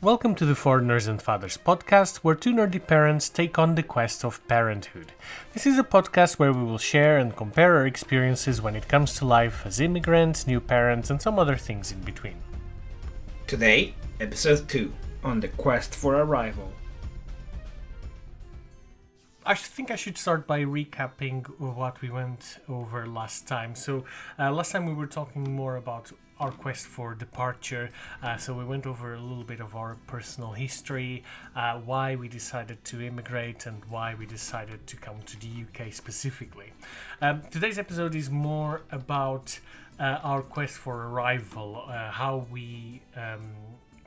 Welcome to the Foreigners and Fathers podcast, where two nerdy parents take on the quest of parenthood. This is a podcast where we will share and compare our experiences when it comes to life as immigrants, new parents, and some other things in between. Today, episode 2 on the quest for arrival. I think I should start by recapping what we went over last time. So, uh, last time we were talking more about our quest for departure. Uh, so we went over a little bit of our personal history, uh, why we decided to immigrate, and why we decided to come to the UK specifically. Um, today's episode is more about uh, our quest for arrival, uh, how we. Um,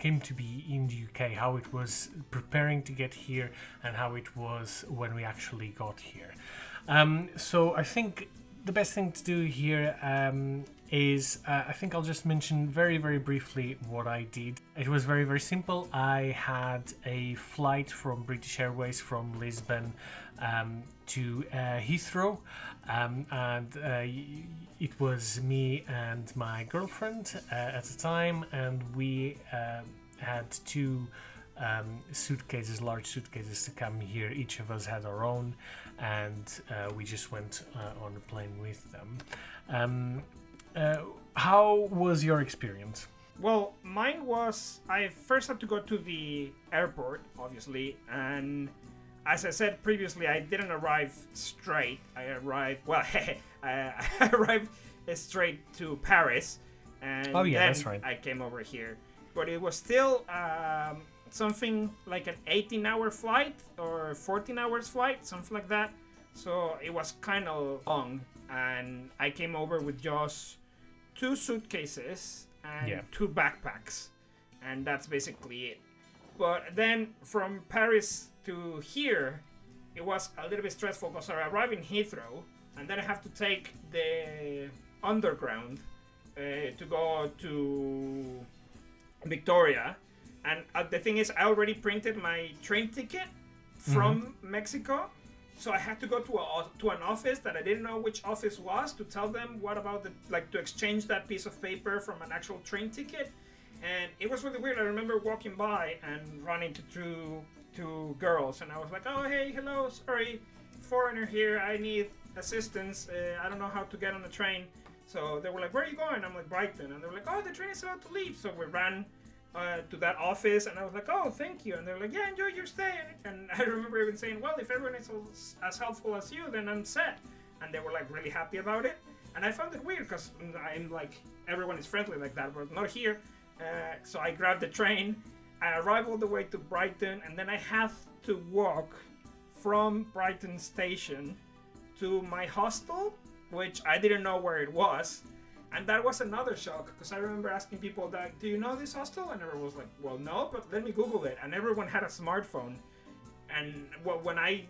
came to be in the UK, how it was preparing to get here, and how it was when we actually got here. Um, so I think the best thing to do here um, is uh, I think I'll just mention very, very briefly what I did. It was very, very simple. I had a flight from British Airways from Lisbon um, to uh, Heathrow, um, and uh, it was me and my girlfriend uh, at the time, and we uh, had two. Um, suitcases, large suitcases to come here. Each of us had our own, and uh, we just went on a plane with them. Uh, how was your experience? Well, mine was I first had to go to the airport, obviously, and as I said previously, I didn't arrive straight. I arrived well. I arrived straight to Paris, and oh yeah, then that's right. I came over here, but it was still um, something like an 18-hour flight or 14 hours flight, something like that. So it was kind of long, and I came over with just two suitcases and yeah. two backpacks, and that's basically it. But then from Paris to here, it was a little bit stressful because I arrived in Heathrow, and then I have to take the underground uh, to go to Victoria. And uh, the thing is, I already printed my train ticket from mm-hmm. Mexico, so I had to go to a to an office that I didn't know which office was to tell them what about the like to exchange that piece of paper from an actual train ticket, and it was really weird. I remember walking by and running to two two girls, and I was like, "Oh hey, hello, sorry, foreigner here. I need assistance. Uh, I don't know how to get on the train." So they were like, "Where are you going?" I'm like, "Brighton," and they were like, "Oh, the train is about to leave." So we ran uh, to that office, and I was like, "Oh, thank you." And they're like, "Yeah, enjoy your stay." And I remember even saying, "Well, if everyone is as helpful as you, then I'm set." And they were like really happy about it. And I found it weird because I'm like everyone is friendly like that, but not here. Uh, so I grabbed the train. I arrived all the way to Brighton, and then I have to walk from Brighton station to my hostel, which I didn't know where it was and that was another shock because I remember asking people that, "Do you know this hostel?" And everyone was like, "Well, no, but let me Google it." And everyone had a smartphone. And when I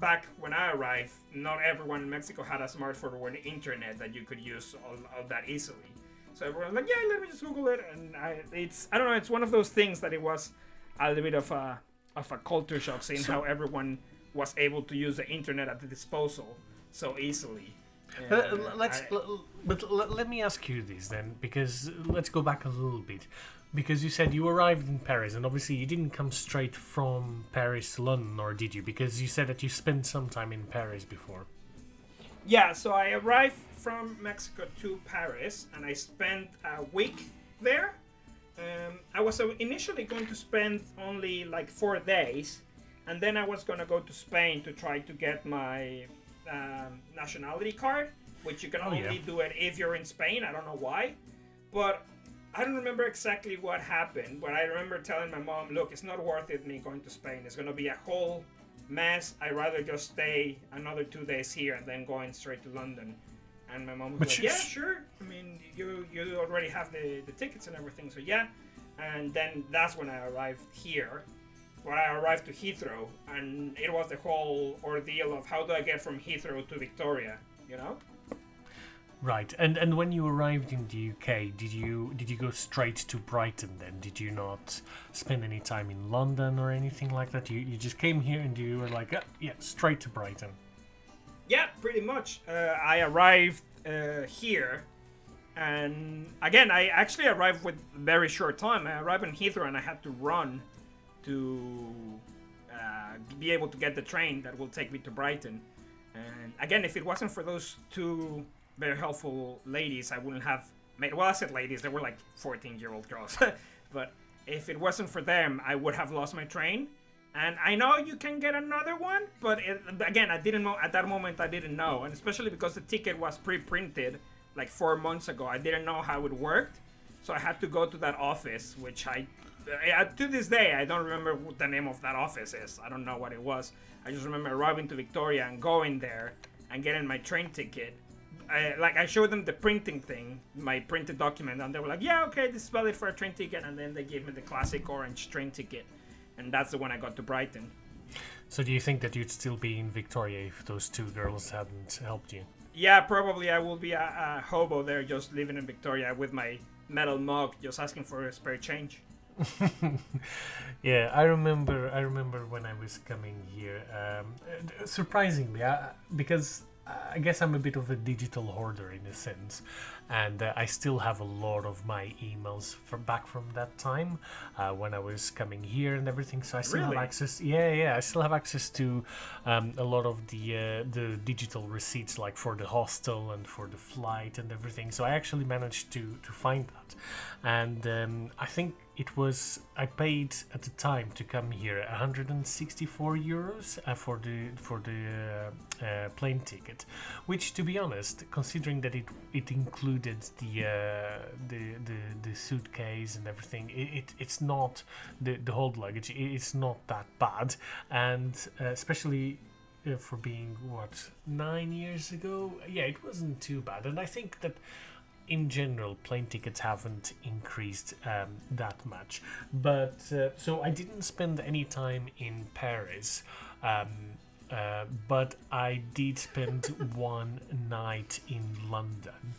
back when I arrived, not everyone in Mexico had a smartphone or an internet that you could use all, all that easily. So everyone was like, "Yeah, let me just Google it." And I, it's I don't know, it's one of those things that it was a little bit of a of a culture shock, seeing so, how everyone was able to use the internet at the disposal so easily. Uh, let's I, but let me ask you this then, because let's go back a little bit, because you said you arrived in Paris, and obviously you didn't come straight from Paris to London, or did you? Because you said that you spent some time in Paris before. Yeah, so I arrived from Mexico to Paris, and I spent a week there. Um, I was initially going to spend only like four days, and then I was gonna go to Spain to try to get my um, nationality card, which you can oh, only yeah. do it if you're in Spain. I don't know why, but I don't remember exactly what happened. But I remember telling my mom, "Look, it's not worth it me going to Spain. It's gonna be a whole mess. I'd rather just stay another two days here and then going straight to London." And my mom was but like, "Yeah, sure. I mean, you you already have the the tickets and everything, so yeah." And then that's when I arrived here when I arrived to Heathrow, and it was the whole ordeal of how do I get from Heathrow to Victoria, you know? Right, and and when you arrived in the UK, did you did you go straight to Brighton? Then did you not spend any time in London or anything like that? You you just came here and you were like, oh, yeah, straight to Brighton. Yeah, pretty much. Uh, I arrived uh, here, and again, I actually arrived with very short time. I arrived in Heathrow and I had to run to uh, be able to get the train that will take me to Brighton. And again, if it wasn't for those two very helpful ladies, I wouldn't have made. Well, I said ladies; they were like 14-year-old girls. but if it wasn't for them, I would have lost my train. And I know you can get another one, but it, again, I didn't know at that moment. I didn't know, and especially because the ticket was pre-printed like four months ago. I didn't know how it worked, so I had to go to that office, which I, uh, to this day, I don't remember what the name of that office is. I don't know what it was. I just remember arriving to Victoria and going there and getting my train ticket. I, like I showed them the printing thing, my printed document, and they were like, "Yeah, okay, this is valid for a train ticket." And then they gave me the classic orange train ticket, and that's the one I got to Brighton. So, do you think that you'd still be in Victoria if those two girls hadn't helped you? Yeah, probably I will be a, a hobo there, just living in Victoria with my metal mug, just asking for a spare change. yeah, I remember. I remember when I was coming here. Um, surprisingly, I, because I guess I'm a bit of a digital hoarder in a sense, and uh, I still have a lot of my emails from back from that time uh, when I was coming here and everything. So I still really? have access. Yeah, yeah, I still have access to um, a lot of the uh, the digital receipts, like for the hostel and for the flight and everything. So I actually managed to to find that, and um, I think it was I paid at the time to come here 164 euros uh, for the for the uh, uh, plane ticket, which to be honest, considering that it it included the uh, the, the the suitcase and everything, it, it it's not the the whole luggage. It's not that bad, and uh, especially. Uh, for being what nine years ago, yeah, it wasn't too bad, and I think that in general, plane tickets haven't increased um, that much. But uh, so I didn't spend any time in Paris, um, uh, but I did spend one night in London.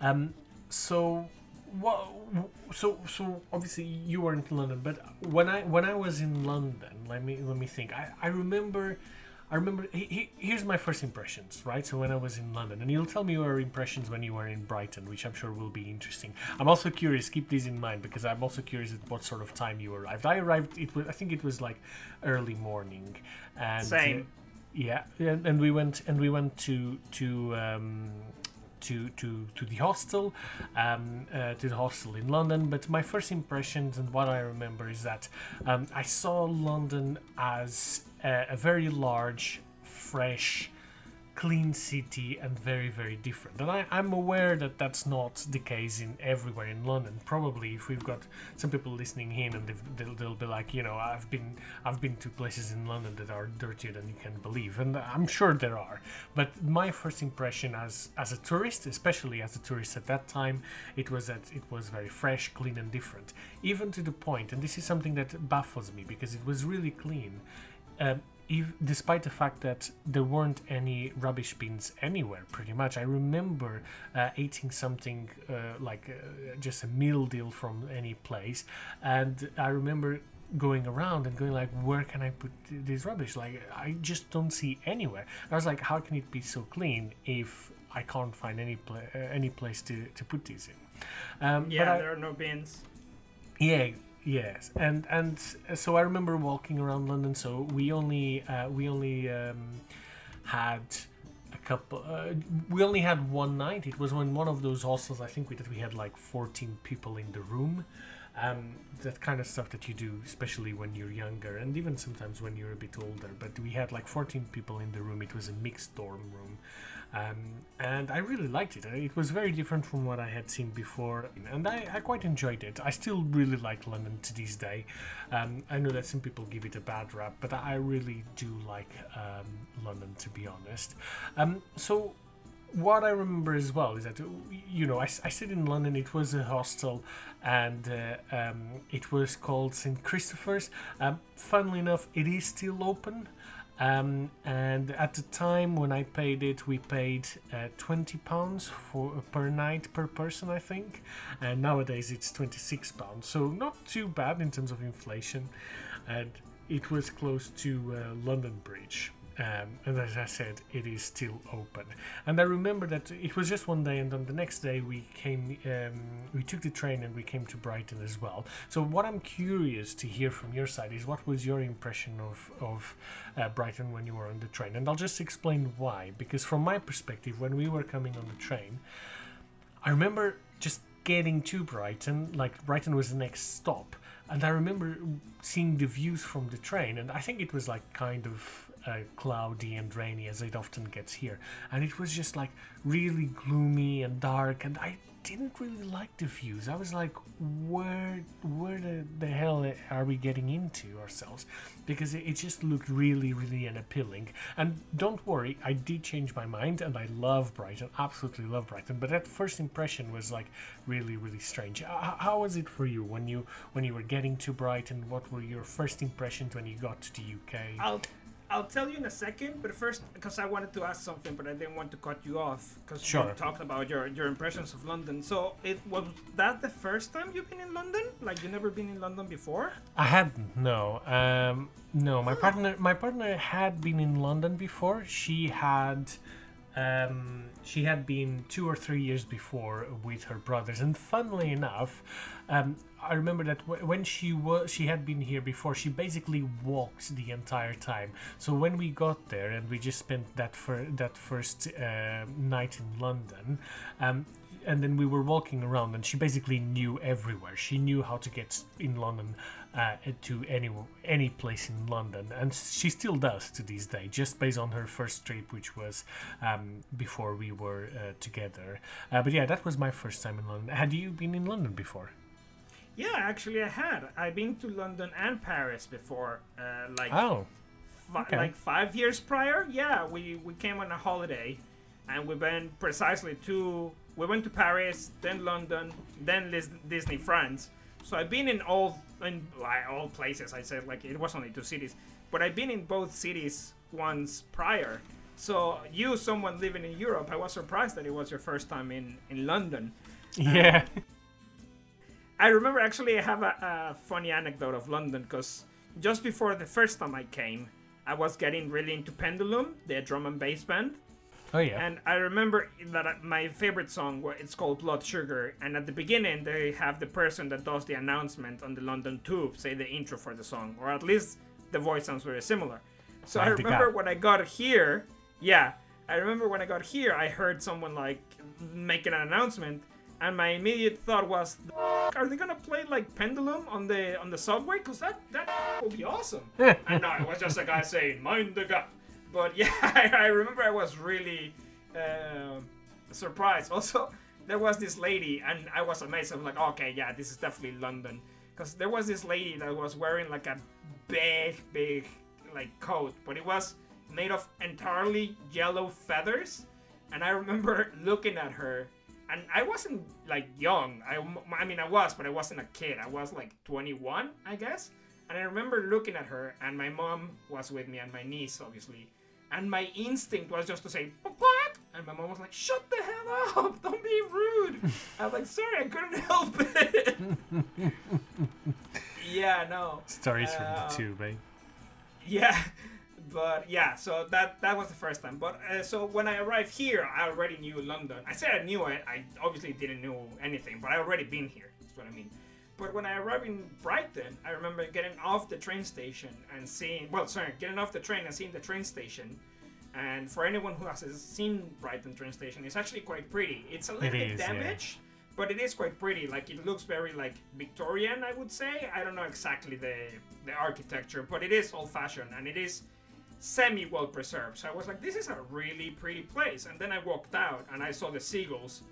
Um, so what? So so obviously you weren't in London, but when I when I was in London, let me let me think. I I remember I remember. He, he, here's my first impressions, right? So when I was in London, and you'll tell me your impressions when you were in Brighton, which I'm sure will be interesting. I'm also curious. Keep these in mind because I'm also curious at what sort of time you arrived. I arrived. It was. I think it was like early morning. And, Same. Uh, yeah, and, and we went and we went to to. Um, to, to, to the hostel, um, uh, to the hostel in London. But my first impressions and what I remember is that um, I saw London as a, a very large, fresh, clean city and very very different. And I, i'm aware that that's not the case in everywhere in london. Probably if we've got some people listening in and they'll, they'll be like you know i've been i've been to places in london that are dirtier than you can believe. And i'm sure there are. But my first impression as as a tourist especially as a tourist at that time it was that it was very fresh clean and different. Even to the point and this is something that baffles me because it was really clean um, if, despite the fact that there weren't any rubbish bins anywhere, pretty much. I remember uh, eating something uh, like uh, just a meal deal from any place, and I remember going around and going like, where can I put this rubbish? Like, I just don't see anywhere. I was like, how can it be so clean if I can't find any pla- uh, any place to, to put these in? Um, yeah, I, there are no bins. Yeah, Yes, and and so I remember walking around London. So we only uh, we only um, had a couple. Uh, we only had one night. It was when one of those hostels. I think we we had like fourteen people in the room. Um, that kind of stuff that you do, especially when you're younger, and even sometimes when you're a bit older. But we had like 14 people in the room. It was a mixed dorm room, um, and I really liked it. It was very different from what I had seen before, and I, I quite enjoyed it. I still really like London to this day. Um, I know that some people give it a bad rap, but I really do like um, London, to be honest. Um, so what I remember as well is that you know I, I stayed in London. It was a hostel, and uh, um, it was called St Christopher's. Um, funnily enough, it is still open. Um, and at the time when I paid it, we paid uh, twenty pounds for per night per person, I think. And nowadays it's twenty six pounds, so not too bad in terms of inflation. And it was close to uh, London Bridge Um, and as I said, it is still open. And I remember that it was just one day, and then the next day we came, um, we took the train and we came to Brighton as well. So what I'm curious to hear from your side is what was your impression of of uh, Brighton when you were on the train? And I'll just explain why. Because from my perspective, when we were coming on the train, I remember just getting to Brighton, like Brighton was the next stop, and I remember seeing the views from the train, and I think it was like kind of uh, cloudy and rainy as it often gets here. And it was just like really gloomy and dark, and I didn't really like the views. I was like, where, where the, the hell are we getting into ourselves? Because it, it just looked really, really unappealing. And don't worry, I did change my mind, and I love Brighton, absolutely love Brighton. But that first impression was like really, really strange. How, how was it for you when you when you were getting to Brighton? What were your first impressions when you got to the UK? I'll I'll tell you in a second, but first, because I wanted to ask something, but I didn't want to cut you off because sure. you talked about your your impressions of London. So it was that the first time you've been in London? Like you never been in London before? I hadn't. No. Um, no. My partner, my partner had been in London before. She had. Um, she had been two or three years before with her brothers, and funnily enough, um, I remember that when she was she had been here before, she basically walked the entire time. So when we got there and we just spent that for that first uh, night in London, um, and then we were walking around, and she basically knew everywhere. She knew how to get in London uh, to any any place in London, and she still does to this day, just based on her first trip, which was um, before we were uh, together. Uh, but yeah, that was my first time in London. Had you been in London before? Yeah, actually, I had. I've been to London and Paris before. Uh, like oh, okay. like five years prior. Yeah, we we came on a holiday, and we went precisely to. We went to Paris, then London, then Disney France. So I've been in all in like, all places. I said like it was only two cities, but I've been in both cities once prior. So you, someone living in Europe, I was surprised that it was your first time in in London. yeah. I remember actually I have a, a funny anecdote of London because just before the first time I came, I was getting really into Pendulum, the drum and bass band, Oh yeah. and I remember that my favorite song it's called Blood Sugar, and at the beginning they have the person that does the announcement on the London Tube say the intro for the song, or at least the voice sounds very similar. So I the remember when I got here, yeah, I remember when I got here, I heard someone like making an announcement, and my immediate thought was, "The "Are they gonna play like Pendulum on the on the subway? Cause that that will be awesome." and no, it was just a guy saying, "Mind the gap." But yeah, I, I remember I was really uh, surprised. Also, there was this lady, and I was amazed. I was like, "Okay, yeah, this is definitely London," because there was this lady that was wearing like a big, big like coat, but it was made of entirely yellow feathers. And I remember looking at her, and I wasn't like young. I, I mean, I was, but I wasn't a kid. I was like 21, I guess. And I remember looking at her, and my mom was with me, and my niece, obviously. And my instinct was just to say, "What?" And my mom was like, "Shut the hell up! Don't be rude." I was like, "Sorry, I couldn't help it." yeah, no. Stories from Uh, the tube, eh? Yeah, but yeah, so that that was the first time. But uh, so when I arrived here, I already knew London. I said I knew it. I obviously didn't know anything, but I already been here. That's what I mean. But when I arrived in Brighton, I remember getting off the train station and seeing. Well, sorry, getting off the train and seeing the train station. And for anyone who has seen Brighton train station, it's actually quite pretty. It's a little bit is, yeah. damaged, but it is quite pretty. Like it looks very like Victorian, I would say. I don't know exactly the the architecture, but it is old fashioned and it is semi well preserved. So I was like, this is a really pretty place. And then I walked out and I saw the seagulls,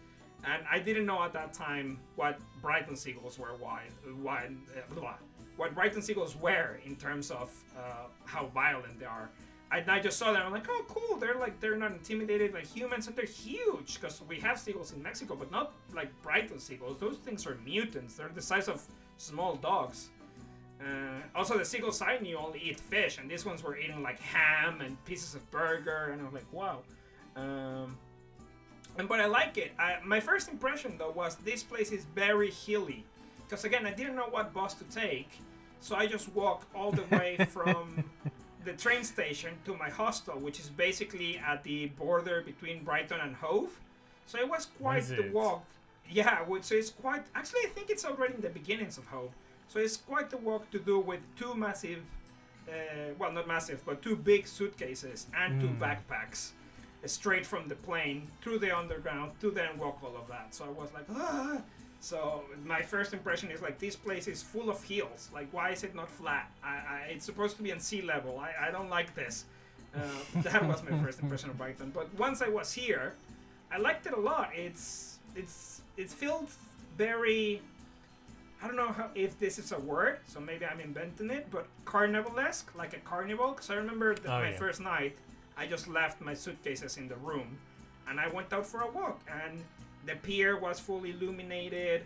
and I didn't know at that time what Brighton seagulls were. Why? Why? blah. What Brighton seagulls were in terms of uh, how violent they are. And I just saw them. I'm like, oh, cool. They're like they're not intimidated by humans, and they're huge because we have seagulls in Mexico, but not like Brighton seagulls. Those things are mutants. They're the size of small dogs. Uh, also, the seagulls side you only eat fish, and these ones were eating like ham and pieces of burger, and I was like, wow. Um, and but I like it. I, my first impression though was this place is very hilly, because again I didn't know what bus to take, so I just walked all the way from the train station to my hostel, which is basically at the border between Brighton and Hove. So it was quite the walk. Yeah, so it's quite. Actually, I think it's already in the beginnings of Hove. So it's quite the walk to do with two massive, uh, well, not massive, but two big suitcases and two Mm. backpacks, uh, straight from the plane through the underground to then walk all of that. So I was like, ah. So my first impression is like this place is full of hills. Like why is it not flat? I, I, it's supposed to be on sea level. I, I don't like this. Uh, that was my first impression of Brighton. But once I was here, I liked it a lot. It's it's it feels very. I don't know how, if this is a word, so maybe I'm inventing it, but carnivalesque, like a carnival. Because I remember that Oh, my yeah. first night, I just left my suitcases in the room, and I went out for a walk, and the pier was fully illuminated,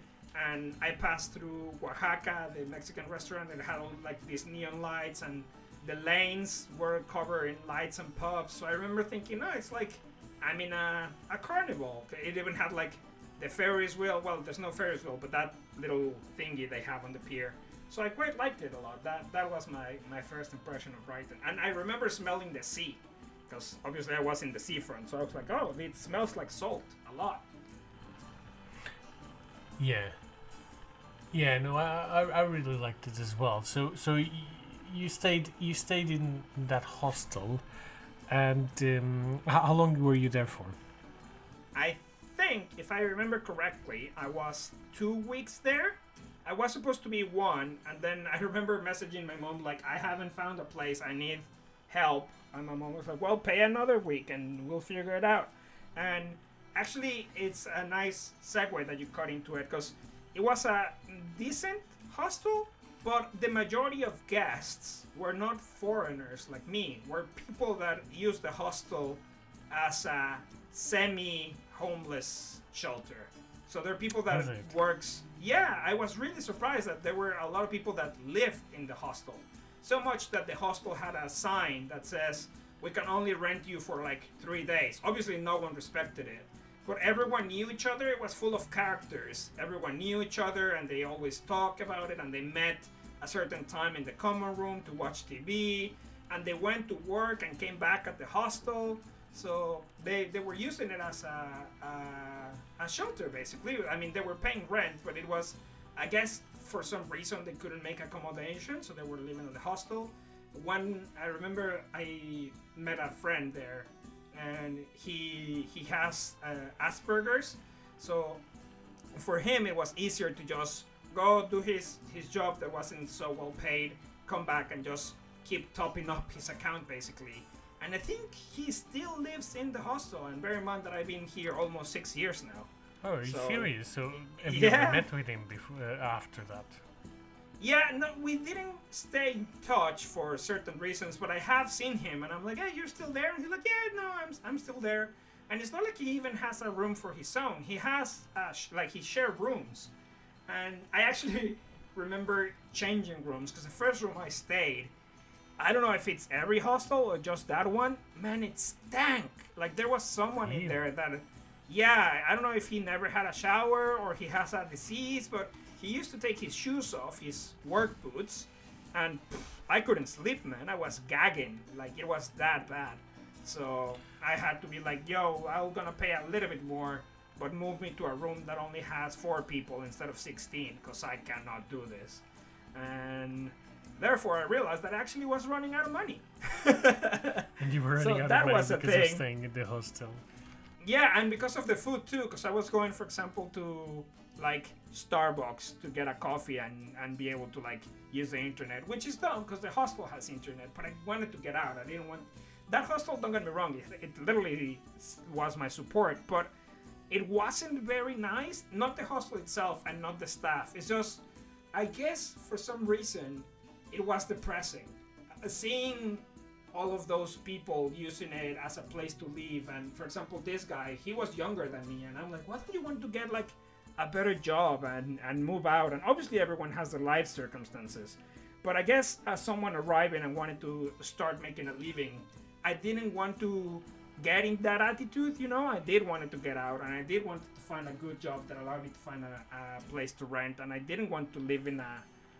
and I passed through Wahaca, the Mexican restaurant that had all, like these neon lights, and the lanes were covered in lights and pubs. So I remember thinking, oh, it's like I'm in a, a carnival. It even had like the Ferris wheel. Well, there's no Ferris wheel, but that little thingy they have on the pier. So I quite liked it a lot. That that was my, my first impression of Brighton. And I remember smelling the sea, because obviously I was in the seafront. So I was like, oh, it smells like salt a lot. Yeah. Yeah, no, I, I, I really liked it as well. So so y- you stayed you stayed in that hostel, and um, how, how long were you there for? I think, if I remember correctly, I was two weeks there. I was supposed to be one, and then I remember messaging my mom like, "I haven't found a place. I need help." And my mom was like, "Well, pay another week, and we'll figure it out." And actually, it's a nice segue that you cut into it because it was a decent hostel, but the majority of guests were not foreigners like me. Were people that used the hostel as a semi-homeless shelter. So there are people that works. Yeah, I was really surprised that there were a lot of people that lived in the hostel. So much that the hostel had a sign that says we can only rent you for like three days. Obviously, no one respected it, but everyone knew each other. It was full of characters. Everyone knew each other, and they always talk about it. And they met a certain time in the common room to watch TV, and they went to work and came back at the hostel. So they, they were using it as a, a, a shelter, basically. I mean, they were paying rent, but it was, I guess, for some reason they couldn't make accommodation, so they were living in the hostel. One, I remember I met a friend there, and he he has uh, Asperger's, so for him it was easier to just go do his his job that wasn't so well paid, come back and just keep topping up his account basically. And I think he still lives in the hostel. And bear in mind that I've been here almost six years now. Oh, are you So- serious? So have you ever met with him before uh, after that? Yeah, no, we didn't stay in touch for certain reasons, but I have seen him, and I'm like, "Hey, you're still there?" And he's like, "Yeah, no, I'm, I'm still there." And it's not like he even has a room for his own. He has uh, sh- like he shared rooms, and I actually remember changing rooms because the first room I stayed, I don't know if it's every hostel or just that one. Man, it stank. Like there was someone in there that, yeah, I don't know if he never had a shower or he has a disease, but he used to take his shoes off, his work boots, and pff, I couldn't sleep, man. I was gagging. Like it was that bad. So I had to be like, yo, I'm gonna pay a little bit more, but move me to a room that only has four people instead of 16, because I cannot do this. And therefore, I realized that I actually was running out of money. And you were So running out that of money was a because of thing. staying in the hostel. Yeah, and because of the food too, because I was going, for example, to like Starbucks to get a coffee and, and be able to like use the internet, which is dumb because the hostel has internet. But I wanted to get out. I didn't want that hostel. Don't get me wrong; it, it literally was my support, but it wasn't very nice. Not the hostel itself, and not the staff. It's just, I guess, for some reason, it was depressing. Uh, Seeing all of those people using it as a place to live and for example this guy he was younger than me and i'm like why don't you want to get like a better job and and move out? And obviously everyone has their life circumstances. But i guess as someone arriving and wanted to start making a living i didn't want to get in that attitude you know? I did wanted to get out and i did want to find a good job that allowed me to find a, a place to rent and i didn't want to live in a,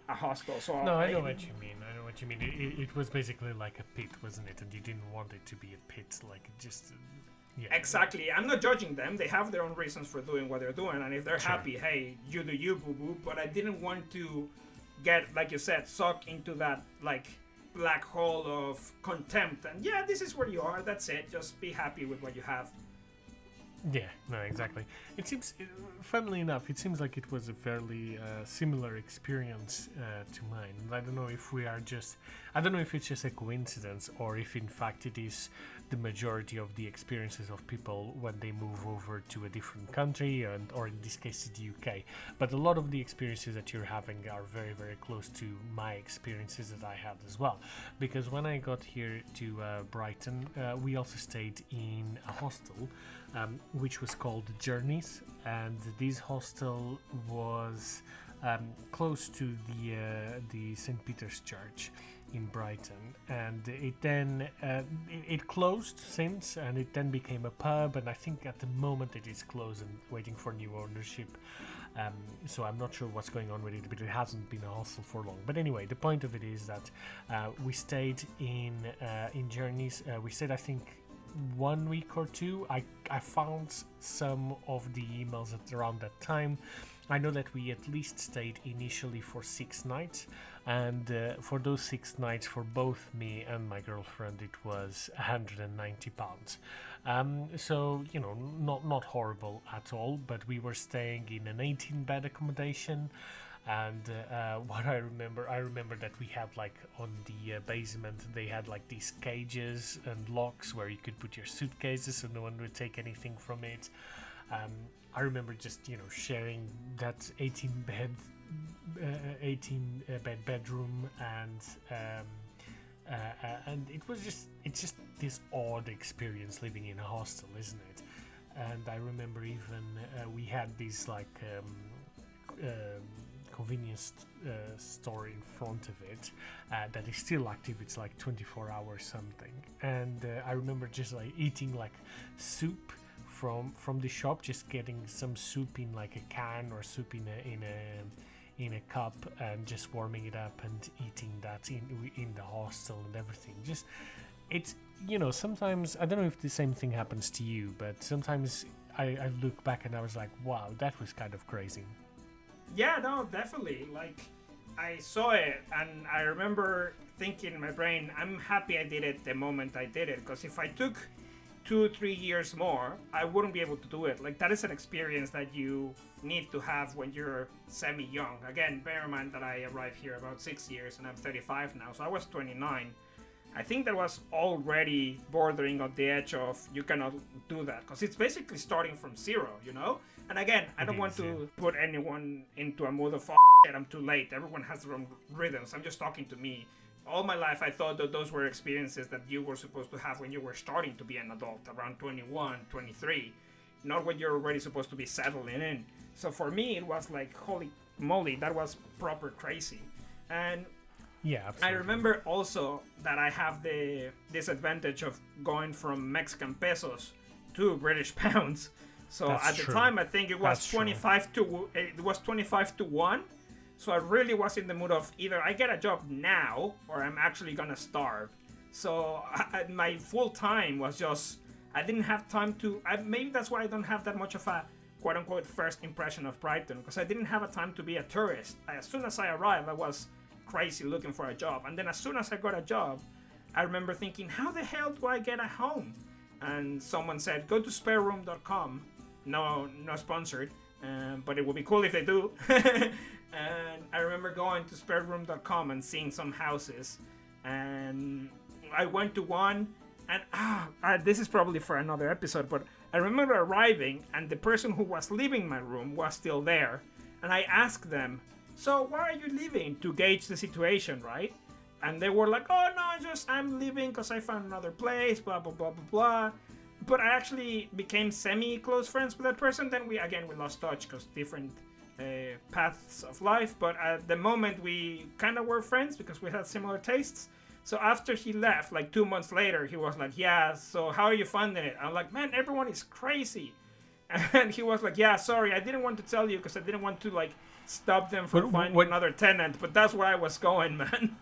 a hostel so No, I know what you mean. I know what you mean. It, it, it was basically like a pit, wasn't it? And you didn't want it to be a pit, like just. Uh, yeah. Exactly. I'm not judging them. They have their own reasons for doing what they're doing, and if they're Sure. happy, hey, you do you, boo boo. But I didn't want to get, like you said, sucked into that like black hole of contempt. And yeah, this is where you are. That's it. Just be happy with what you have. Yeah, no, exactly. It seems, funnily enough, it seems like it was a fairly uh, similar experience uh, to mine. I don't know if we are just, I don't know if it's just a coincidence or if in fact it is the majority of the experiences of people when they move over to a different country, and or in this case the UK. But a lot of the experiences that you're having are very, very close to my experiences that I had as well. Because when I got here to uh, Brighton, uh, we also stayed in a hostel um, which was called Journeys, and this hostel was um, close to the uh, the St Peter's Church in Brighton, and it then uh, it, closed since, and it then became a pub, and I think at the moment it is closed and waiting for new ownership. Um, so I'm not sure what's going on with it, but it hasn't been a hostel for long. But anyway, the point of it is that uh, we stayed in uh, in Journeys. Uh, we stayed, I think, one week or two. I I found some of the emails at around that time. I know that we at least stayed initially for six nights, and uh, for those six nights, for both me and my girlfriend, it was 190 pounds. Um, so you know, not not horrible at all. But we were staying in an 18 bed accommodation and uh, what I remember, I remember that we had like on the uh, basement, they had like these cages and locks where you could put your suitcases, so no one would take anything from it. Um, I remember just you know sharing that 18 bed, uh, 18 uh, bed bedroom, and um, uh, uh, and it was just it's just this odd experience living in a hostel, isn't it? And I remember even uh, we had these like. Um, convenience uh, store in front of it uh, that is still active. It's like 24 hours something. And uh, i remember just like eating like soup from from the shop just getting some soup in like a can or soup in a in a in a cup and just warming it up and eating that in in the hostel and everything. Just it's you know sometimes i don't know if the same thing happens to you but sometimes I, I look back and i was like wow that was kind of crazy Yeah, no, definitely. Like, I saw it, and I remember thinking in my brain, I'm happy I did it the moment I did it. Because if I took two, three years more, I wouldn't be able to do it. Like, that is an experience that you need to have when you're semi young. Again, bear in mind that I arrived here about six years, and I'm 35 now, so I was 29. I think that was already bordering on the edge of you cannot do that because it's basically starting from zero, you know. And again, I don't want to put anyone into a mood of "F- I'm too late. Everyone has their own rhythms. I'm just talking to me. All my life, I thought that those were experiences that you were supposed to have when you were starting to be an adult, around 21, 23, not when you're already supposed to be settling in. So for me, it was like, holy moly, that was proper crazy. And yeah I remember also that I have the disadvantage of going from Mexican pesos to British pounds. So That's at the true. time, I think it was That's true. 25 to it was 25 to one. So I really was in the mood of either I get a job now or I'm actually gonna starve. So I, I- my full time was just I didn't have time to. I, maybe that's why I don't have that much of a quote unquote first impression of Brighton because I didn't have a time to be a tourist. As soon as I arrived, I was crazy looking for a job, and then as soon as I got a job, I remember thinking, how the hell do I get a home? And someone said, go to spareroom.com. No, no sponsored, um, but it would be cool if they do. and I remember going to spareroom.com and seeing some houses, and I went to one, and ah, ah, this is probably for another episode, but I remember arriving, and the person who was leaving my room was still there, and I asked them, "So why are you leaving?" to gauge the situation, right? And they were like, "Oh no, just I'm leaving because I found another place." Blah blah blah blah blah. But I actually became semi-close friends with that person. Then we again we lost touch because different uh, paths of life. But at the moment we kind of were friends because we had similar tastes. So after he left, like two months later, he was like, "Yeah, so how are you funding it?" I'm like, "Man, everyone is crazy." And he was like, "Yeah, sorry, I didn't want to tell you because I didn't want to like stop them from But finding what- another tenant, but that's where I was going, man."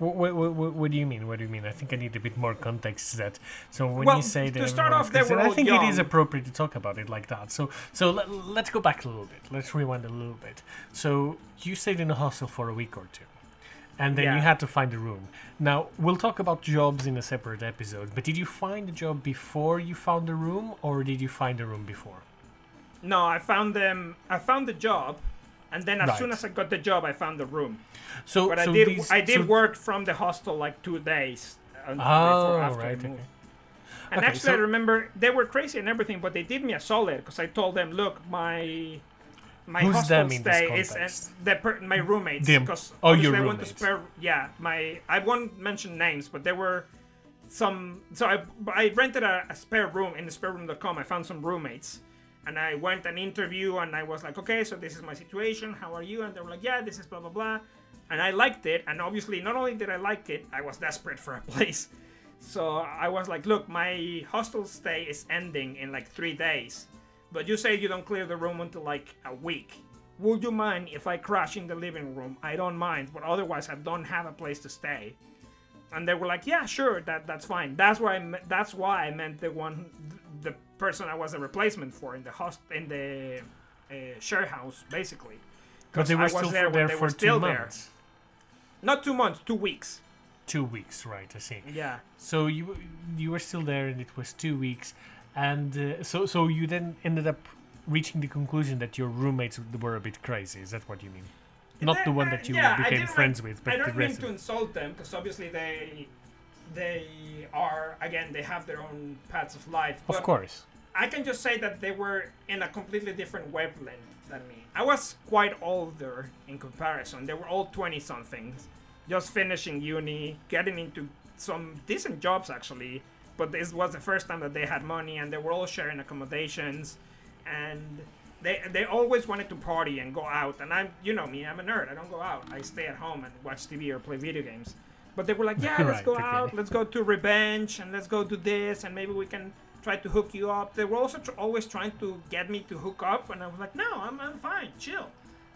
What, what, what, what do you mean? What do you mean? I think I need a bit more context to that. So when Well, you say to start off, they were I think it is appropriate to talk about it like that. So so let, let's go back a little bit. Let's rewind a little bit. So you stayed in a hostel for a week or two, and then you had to find a room. Now we'll talk about jobs in a separate episode. But did you find a job before you found the room, or did you find a room before? No, I found them. I found the job, and then as soon as I got the job, I found the room. So But so I did. these- I did so- work from the hostel like two days. uh, Oh, before after I right. Okay. And Okay, actually, I remember they were crazy and everything, but they did me a solid because I told them, "Look, my my Who's hostel them in this stay is uh, the per- my roommates because Oh, your obviously I went to spare. Yeah, my I won't mention names, but there were some. So I I rented a, a spare room in the spareroom.com. I found some roommates. And I went an interview and I was like, okay, so this is my situation. How are you? And they were like, yeah, this is blah, blah, blah. And I liked it. And obviously, not only did I like it, I was desperate for a place. So I was like, look, my hostel stay is ending in like three days. But you say you don't clear the room until like a week. Would you mind if I crash in the living room? I don't mind, but otherwise I don't have a place to stay. And they were like, yeah, sure, that that's fine. That's why I that's why I meant the one, the person I was a replacement for in the host in the uh, share house, basically. Because they I were was still there there they for were two still there. months. Not two months, two weeks. Two weeks, right? I see. Yeah. So you you were still there, and it was two weeks, and uh, so so you then ended up reaching the conclusion that your roommates were a bit crazy. Is that what you mean? Not the one that you Yeah, became friends with, but I the don't mean to insult them because obviously they they are again they have their own paths of life. of course. I can just say that they were in a completely different wavelength than me. I was quite older in comparison. They were all twenty somethings, just finishing uni, getting into some decent jobs actually. But this was the first time that they had money, and they were all sharing accommodations, and they they always wanted to party and go out. And I'm you know me, I'm a nerd. I don't go out. I stay at home and watch TV or play video games. But they were like, yeah, let's Right, go out, let's go to Revenge, and let's go do this, and maybe we can try to hook you up. They were also tr- always trying to get me to hook up, and I was like, no, I'm, I'm fine, chill.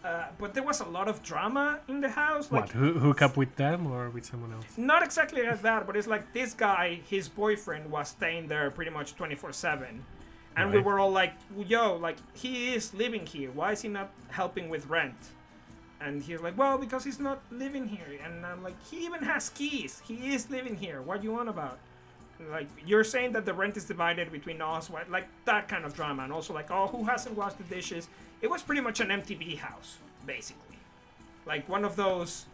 Uh, but there was a lot of drama in the house. Like, what? Hoo- hook up with them or with someone else? not exactly like that, but it's like this guy, his boyfriend was staying there pretty much 24 7. And we were all like, yo, like, he is living here. Why is he not helping with rent? And he's like, well, because he's not living here. And I'm like, he even has keys. He is living here. What do you want about? Like, you're saying that the rent is divided between us, like that kind of drama. And also, like, oh, who hasn't washed the dishes? It was pretty much an MTV house, basically. Like one of those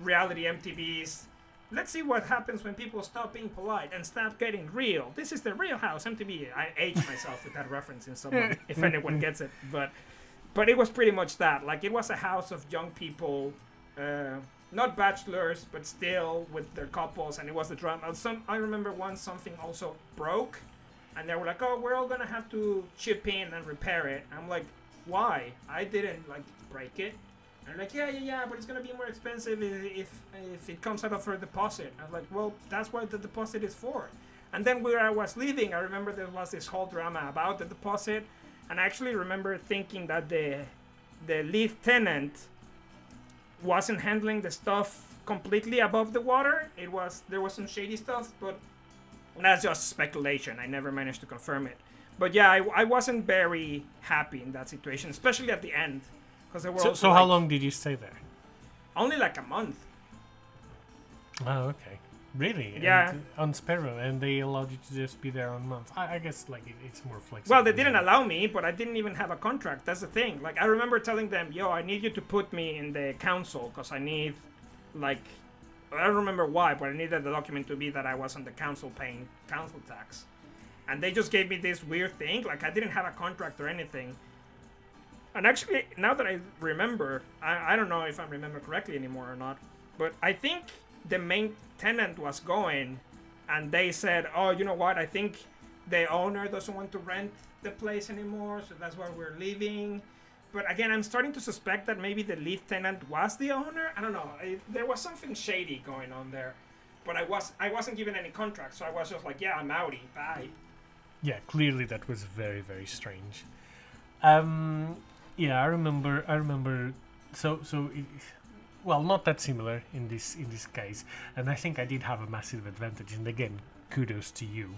reality MTVs. Let's see what happens when people stop being polite and start getting real. This is the real house MTV. I age myself with that reference in some way, if anyone gets it. But but it was pretty much that. Like it was a house of young people, uh, not bachelors, but still with their couples, and it was the drama. Some I remember once something also broke, and they were like, "Oh, we're all gonna have to chip in and repair it." I'm like, "Why? I didn't like break it." And they're like, "Yeah, yeah, yeah, but it's gonna be more expensive if if, it comes out of her deposit." I was like, "Well, that's what the deposit is for." And then where I was leaving, I remember there was this whole drama about the deposit, and I actually remember thinking that the the lead tenant wasn't handling the stuff completely above the water. It was there was some shady stuff, but that's just speculation. I never managed to confirm it. But yeah, I, I wasn't very happy in that situation, especially at the end, because there were So, so how like, long did you stay there? Only like a month. Oh, okay. Really? Yeah. And, on SpareRoom, and they allowed you to just be there on month. I, I guess like it, it's more flexible. Well, they didn't allow me, but I didn't even have a contract. That's the thing. Like I remember telling them, "Yo, I need you to put me in the council because I need, like, I don't remember why, but I needed the document to be that I was on the council paying council tax." And they just gave me this weird thing. Like I didn't have a contract or anything. And actually, now that I remember, I, I don't know if I remember correctly anymore or not, but I think the main tenant was going, and they said, "Oh, you know what? I think the owner doesn't want to rent the place anymore, so that's why we're leaving." But again, I'm starting to suspect that maybe the lead tenant was the owner. I don't know. There was something shady going on there, but I was I wasn't given any contract, so I was just like, "Yeah, I'm outie. Bye." Yeah, clearly that was very very strange. Um, yeah, I remember. I remember. So so, it, well, not that similar in this in this case, and I think I did have a massive advantage. And again, kudos to you,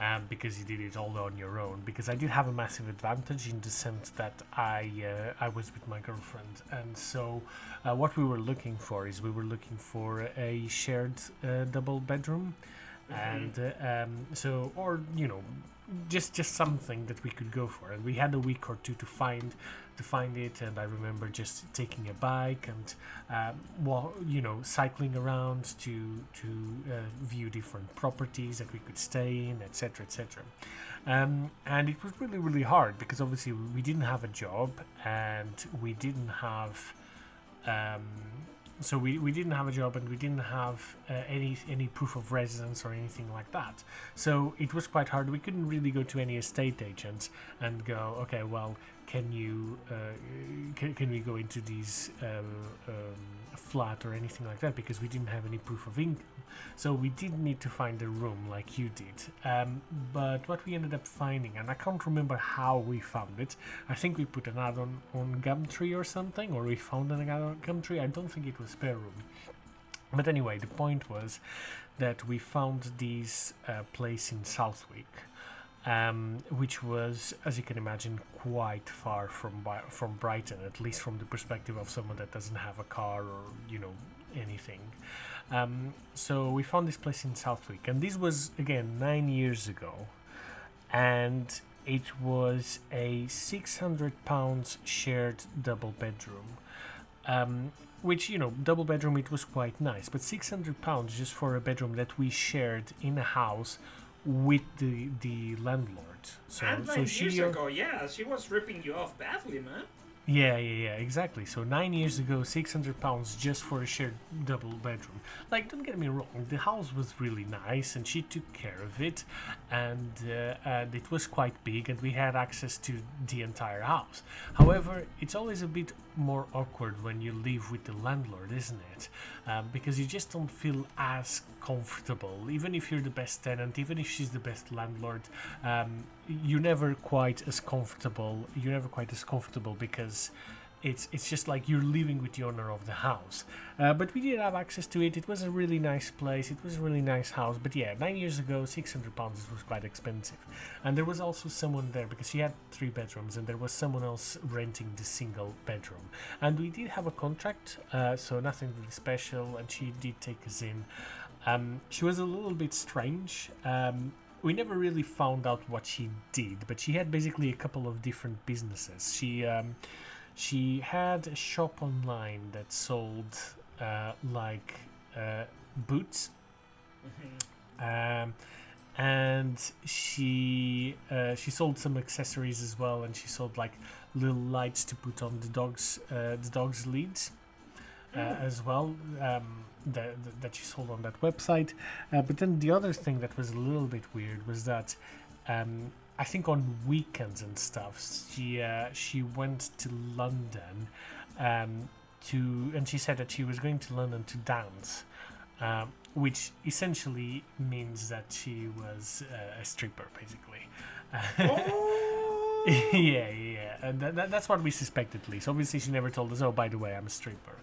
um, because you did it all on your own. Because I did have a massive advantage in the sense that I uh, I was with my girlfriend, and so uh, what we were looking for is we were looking for a shared uh, double bedroom, and uh, um, so or you know just just something that we could go for. And we had a week or two to find to find it and i remember just taking a bike and um, well you know cycling around to to uh, view different properties that we could stay in etc etc um, and it was really really hard because obviously we didn't have a job and we didn't have um, so we, we didn't have a job and we didn't have uh, any any proof of residence or anything like that. So it was quite hard. We couldn't really go to any estate agents and go okay well can you uh, can, can we go into these um, um, flat or anything like that? Because we didn't have any proof of income so we did need to find a room like you did. Um, but what we ended up finding and i can't remember how we found it i think we put an ad on on gumtree or something or we found an ad on gumtree i don't think it was SpareRoom. But anyway the point was that we found this uh, place in southwick um, which was, as you can imagine, quite far from from Brighton, at least from the perspective of someone that doesn't have a car or you know anything. Um, so we found this place in Southwick, and this was again nine years ago, and it was a six hundred pounds shared double bedroom. Um, which you know double bedroom it was quite nice but 600 pounds just for a bedroom that we shared in a house with the the landlord. So and so she years uh, ago, yeah, she was ripping you off badly, man. Yeah yeah yeah exactly. So nine years ago, six hundred pounds just for a shared double bedroom. Like don't get me wrong, the house was really nice and she took care of it, and uh, and it was quite big and we had access to the entire house. However, it's always a bit more awkward when you live with the landlord, isn't it? Um, because you just don't feel as comfortable. Even if you're the best tenant, even if she's the best landlord, um, you're never quite as comfortable. You're never quite as comfortable because it's it's just like you're living with the owner of the house. Uh, but we did have access to it. It was a really nice place. It was a really nice house. But yeah, nine years ago, six hundred pounds was quite expensive. And there was also someone there because she had three bedrooms, and there was someone else renting the single bedroom. And we did have a contract, uh, so nothing really special. And she did take us in. Um, she was a little bit strange. Um, we never really found out what she did, but she had basically a couple of different businesses. She um, she had a shop online that sold uh, like uh, boots, um, and she uh, she sold some accessories as well, and she sold like little lights to put on the dog's uh, the dog's leads as well. Um, that, that she sold on that website. Uh, but then the other thing that was a little bit weird was that um, I think on weekends and stuff, she uh, she went to London um, to, and she said that she was going to London to dance, um, which essentially means that she was uh, a stripper, basically. Oh, yeah, yeah, yeah. And that, that, that's what we suspect at least. Obviously, she never told us. Oh, by the way, I'm a stripper.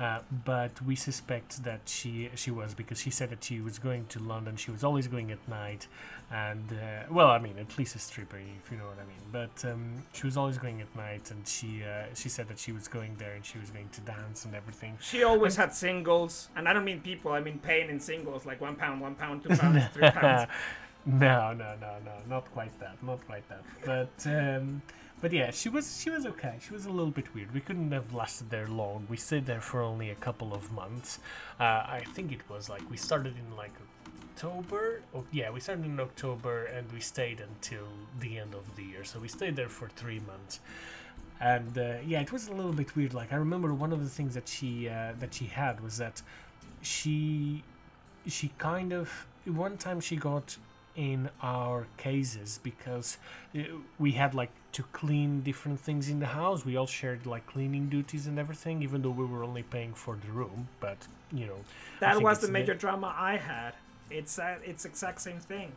Uh, but we suspect that she she was because she said that she was going to London. She was always going at night, and uh, well, I mean, at least a stripper, if you know what I mean. But um, she was always going at night, and she uh, she said that she was going there and she was going to dance and everything. she always had singles, and I don't mean people. I mean paying in singles, like one pound, one pound, two pounds, three pounds. no, no, no, no, not quite that, not quite that. But um, but yeah, she was she was okay. She was a little bit weird. We couldn't have lasted there long. We stayed there for only a couple of months. Uh, I think it was like we started in like October. Oh, yeah, we started in October and we stayed until the end of the year. So we stayed there for three months. And uh, yeah, it was a little bit weird. Like I remember one of the things that she uh, that she had was that she she kind of one time she got in our cases because uh, we had like to clean different things in the house we all shared like cleaning duties and everything even though we were only paying for the room but you know That was the major drama I had. It's uh, it's exact same thing.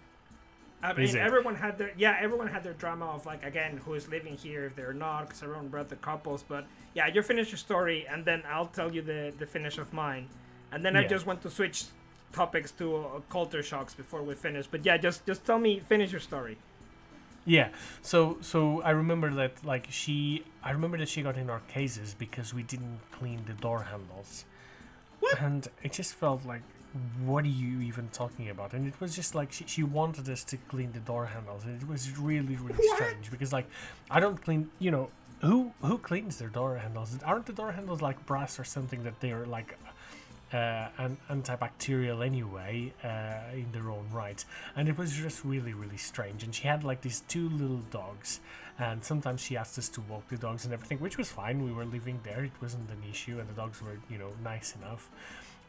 I mean, everyone had their yeah, everyone had their drama of like again who is living here if they're not because everyone brought the couples. But yeah, you finish your story and then I'll tell you the the finish of mine, and then I just want to switch topics to uh, culture shocks before we finish. But yeah, just just tell me finish your story. Yeah. So so I remember that like she I remember that she got in our cases because we didn't clean the door handles. What? And it just felt like what are you even talking about? And it was just like she, she wanted us to clean the door handles and it was really really What? strange because like I don't clean you know who who cleans their door handles? Aren't the door handles like brass or something that they're like uh, an antibacterial anyway uh, in their own right. And it was just really really strange. And she had like these two little dogs. And sometimes she asked us to walk the dogs and everything which was fine. We were living there. It wasn't an issue. And the dogs were you know nice enough.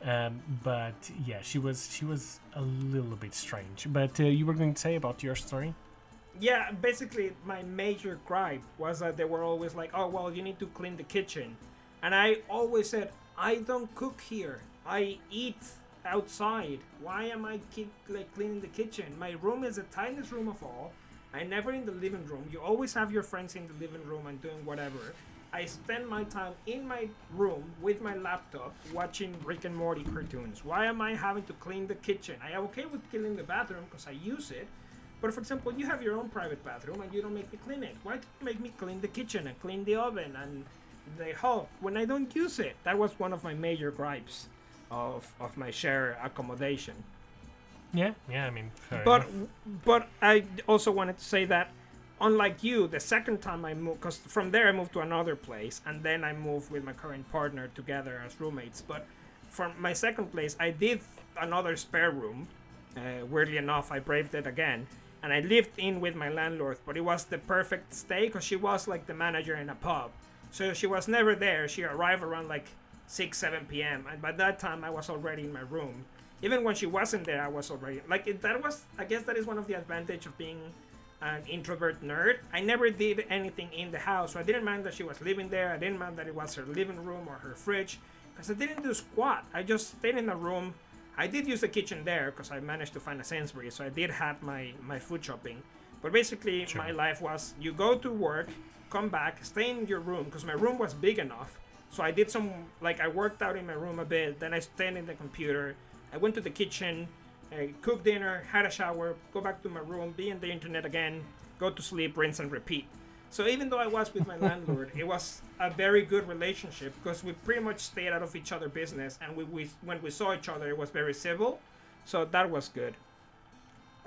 Um, but yeah she was she was a little bit strange. But uh, you were going to say about your story? Yeah, basically, my major gripe was that they were always like, "Oh, well, you need to clean the kitchen," and I always said, "I don't cook here. I eat outside. Why am I keep like cleaning the kitchen? My room is the tiniest room of all. I never in the living room. You always have your friends in the living room and doing whatever." I spend my time in my room with my laptop watching Rick and Morty cartoons. Why am I having to clean the kitchen? I am okay with cleaning the bathroom because I use it, but for example, you have your own private bathroom and you don't make me clean it. Why do you make me clean the kitchen and clean the oven and the hob when I don't use it? That was one of my major gripes of, of my share accommodation. yeah yeah i mean But enough. but I also wanted to say that unlike you, the second time I moved, because from there I moved to another place, and then I moved with my current partner together as roommates. But from my second place, I did another spare room. Uh, weirdly enough, I braved it again, and I lived in with my landlord. But it was the perfect stay because she was like the manager in a pub, so she was never there. She arrived around like six, seven p.m. And by that time, I was already in my room. Even when she wasn't there, I was already like it, that was. I guess that is one of the advantage of being an introvert nerd. I never did anything in the house, so I didn't mind that she was living there. I didn't mind that it was her living room or her fridge, because I didn't do squat. I just stayed in the room. I did use the kitchen there because I managed to find a Sainsbury, so I did have my my food shopping. But basically, Sure. my life was you go to work, come back, stay in your room because my room was big enough. So I did some like I worked out in my room a bit. Then I stayed in the computer. I went to the kitchen, I cooked dinner, had a shower, go back to my room, be in the internet again, go to sleep, rinse and repeat. So even though I was with my landlord, it was a very good relationship because we pretty much stayed out of each other business, and we, we when we saw each other, it was very civil. So that was good.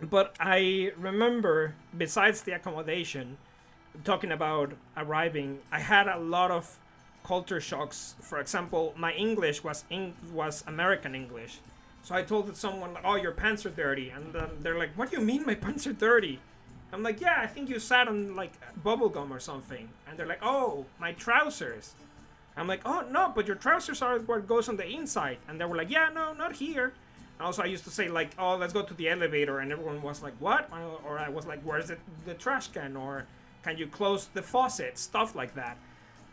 But I remember, besides the accommodation, talking about arriving, I had a lot of culture shocks. For example, my English was was American English. So I told someone, "Oh, your pants are dirty," and they're like, "What do you mean my pants are dirty?" I'm like, "Yeah, I think you sat on like bubble gum or something." And they're like, "Oh, my trousers." I'm like, "Oh no, but your trousers are what goes on the inside." And they were like, "Yeah, no, not here." Also, I used to say like, "Oh, let's go to the elevator," and everyone was like, "What?" Or I was like, "Where's the, the trash can?" Or "Can you close the faucet?" Stuff like that.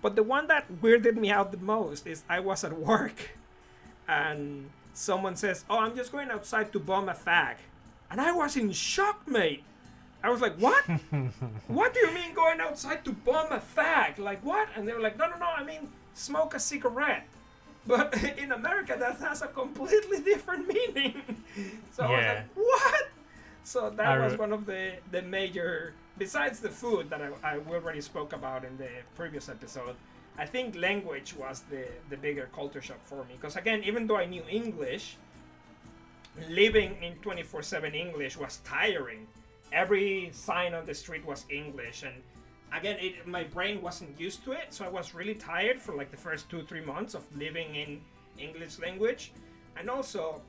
But the one that weirded me out the most is I was at work, and someone says, "Oh, I'm just going outside to bum a fag," and I was in shock, mate. I was like, "What? what do you mean going outside to bum a fag? Like what?" And they were like, "No, no, no. I mean smoke a cigarette." But in America, that has a completely different meaning. so I was like, "What?" So that I was one of the the major, besides the food that I, I already spoke about in the previous episode. I think language was the the bigger culture shock for me because again, even though I knew English, living in 24/7 English was tiring. Every sign on the street was English, and again, it, my brain wasn't used to it, so I was really tired for like the first two three months of living in English language, and also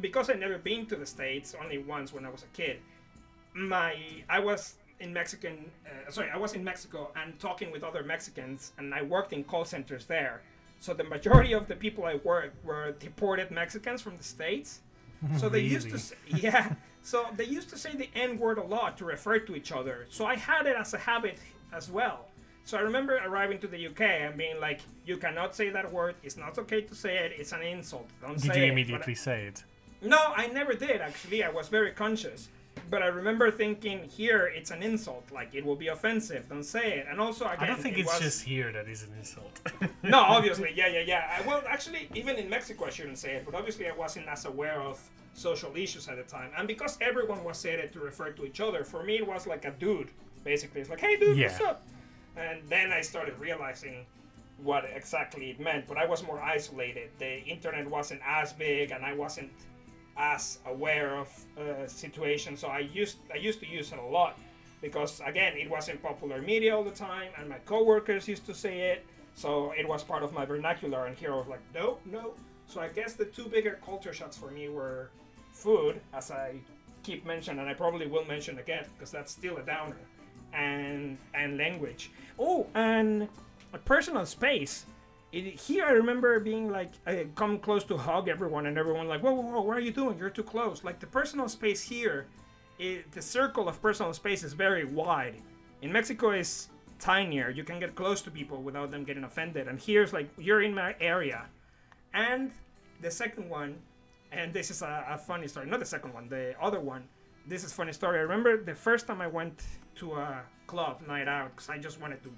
because I never been to the states only once when I was a kid. My I was in Mexican, uh, sorry, I was in Mexico and talking with other Mexicans, and I worked in call centers there. So the majority of the people I worked were deported Mexicans from the states. So they used to, say, yeah. So they used to say the N word a lot to refer to each other. So I had it as a habit as well. So I remember arriving to the UK and being like, "You cannot say that word. It's not okay to say it. It's an insult. Don't Did say you it." But immediately say it? No, I never did actually. I was very conscious. but I remember thinking here it's an insult, like it will be offensive. Don't say it. And also, again, I don't think it it's was- just here that is an insult. no, obviously, yeah, yeah, yeah. I, well, actually, even in Mexico, I shouldn't say it, but obviously, I wasn't as aware of social issues at the time, and because everyone was saying it to refer to each other, for me, it was like a dude. Basically, it's like, "Hey, dude, what's Yeah. up?" And then I started realizing what exactly it meant. But I was more isolated. The internet wasn't as big, and I wasn't as aware of uh, situations. So I used I used to use it a lot because again, it was in popular media all the time, and my coworkers used to say it. So it was part of my vernacular, and here I was like, no, no. So I guess the two bigger culture shocks for me were food, as I keep mentioning, and I probably will mention again because that's still a downer, and and language. Oh, and a personal space. It, here I remember being like, I come close to hug everyone, and everyone like, whoa, whoa, whoa, what are you doing? You're too close. Like the personal space here, it, the circle of personal space is very wide. In Mexico, is tinier. You can get close to people without them getting offended. And here's like, you're in my area. And the second one, and this is a, a funny story. Not the second one, the other one. This is funny story. I remember the first time I went to a club night out because I just wanted to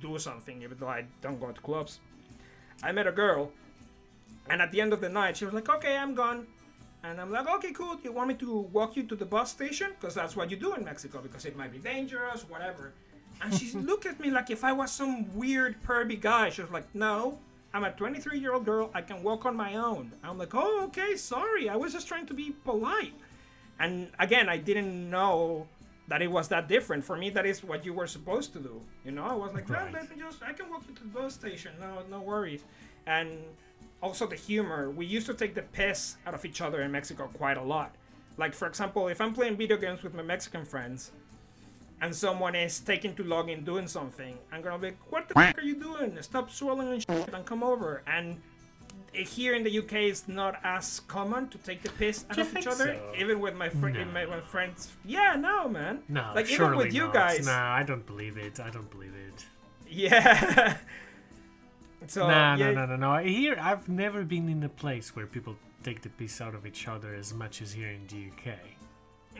do something, even though I don't go to clubs. I met a girl, and at the end of the night, she was like, "Okay, I'm gone." And I'm like, okay, cool. You want me to walk you to the bus station? Because that's what you do in Mexico, because it might be dangerous, whatever. And she looked at me like if I was some weird, pervy guy. She was like, no, I'm a 23 year old girl. I can walk on my own. I'm like, oh, okay, sorry. I was just trying to be polite. And again, I didn't know that it was that different. For me, that is what you were supposed to do. You know, I was like, Right. let me just, I can walk you to the bus station. No, no worries. And also the humor. We used to take the piss out of each other in Mexico quite a lot. Like, for example, if I'm playing video games with my Mexican friends, and someone is taking too long in doing something, I'm gonna be like, "What the fuck are you doing? Stop swirling and shit and come over." And here in the UK, it's not as common to take the piss out of each other, so? even with my, fr- No. my, my friends. Yeah, no, man. no, like even with you not. guys. No, I don't believe it. I don't believe it. Yeah. so no, yeah, no, no, no, no. Here, I've never been in a place where people take the piss out of each other as much as here in the UK.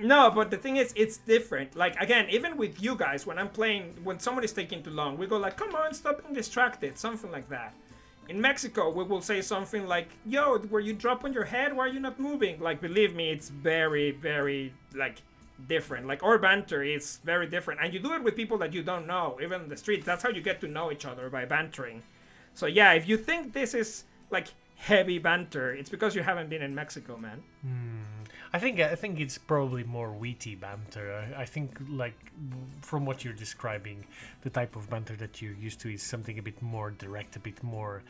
No, but the thing is, it's different. Like again, even with you guys, when I'm playing, when someone is taking too long, we go like, "Come on, stop being distracted," something like that. In Mexico, we will say something like, "Yo, were you drop on your head? Why are you not moving?" Like, believe me, it's very, very like different. Like our banter is very different, and you do it with people that you don't know, even in the street. That's how you get to know each other by bantering. So yeah, if you think this is like heavy banter, it's because you haven't been in Mexico, man. Hmm. I think I think it's probably more witty banter. I, I think like from what you're describing, the type of banter that you're used to is something a bit more direct, a bit more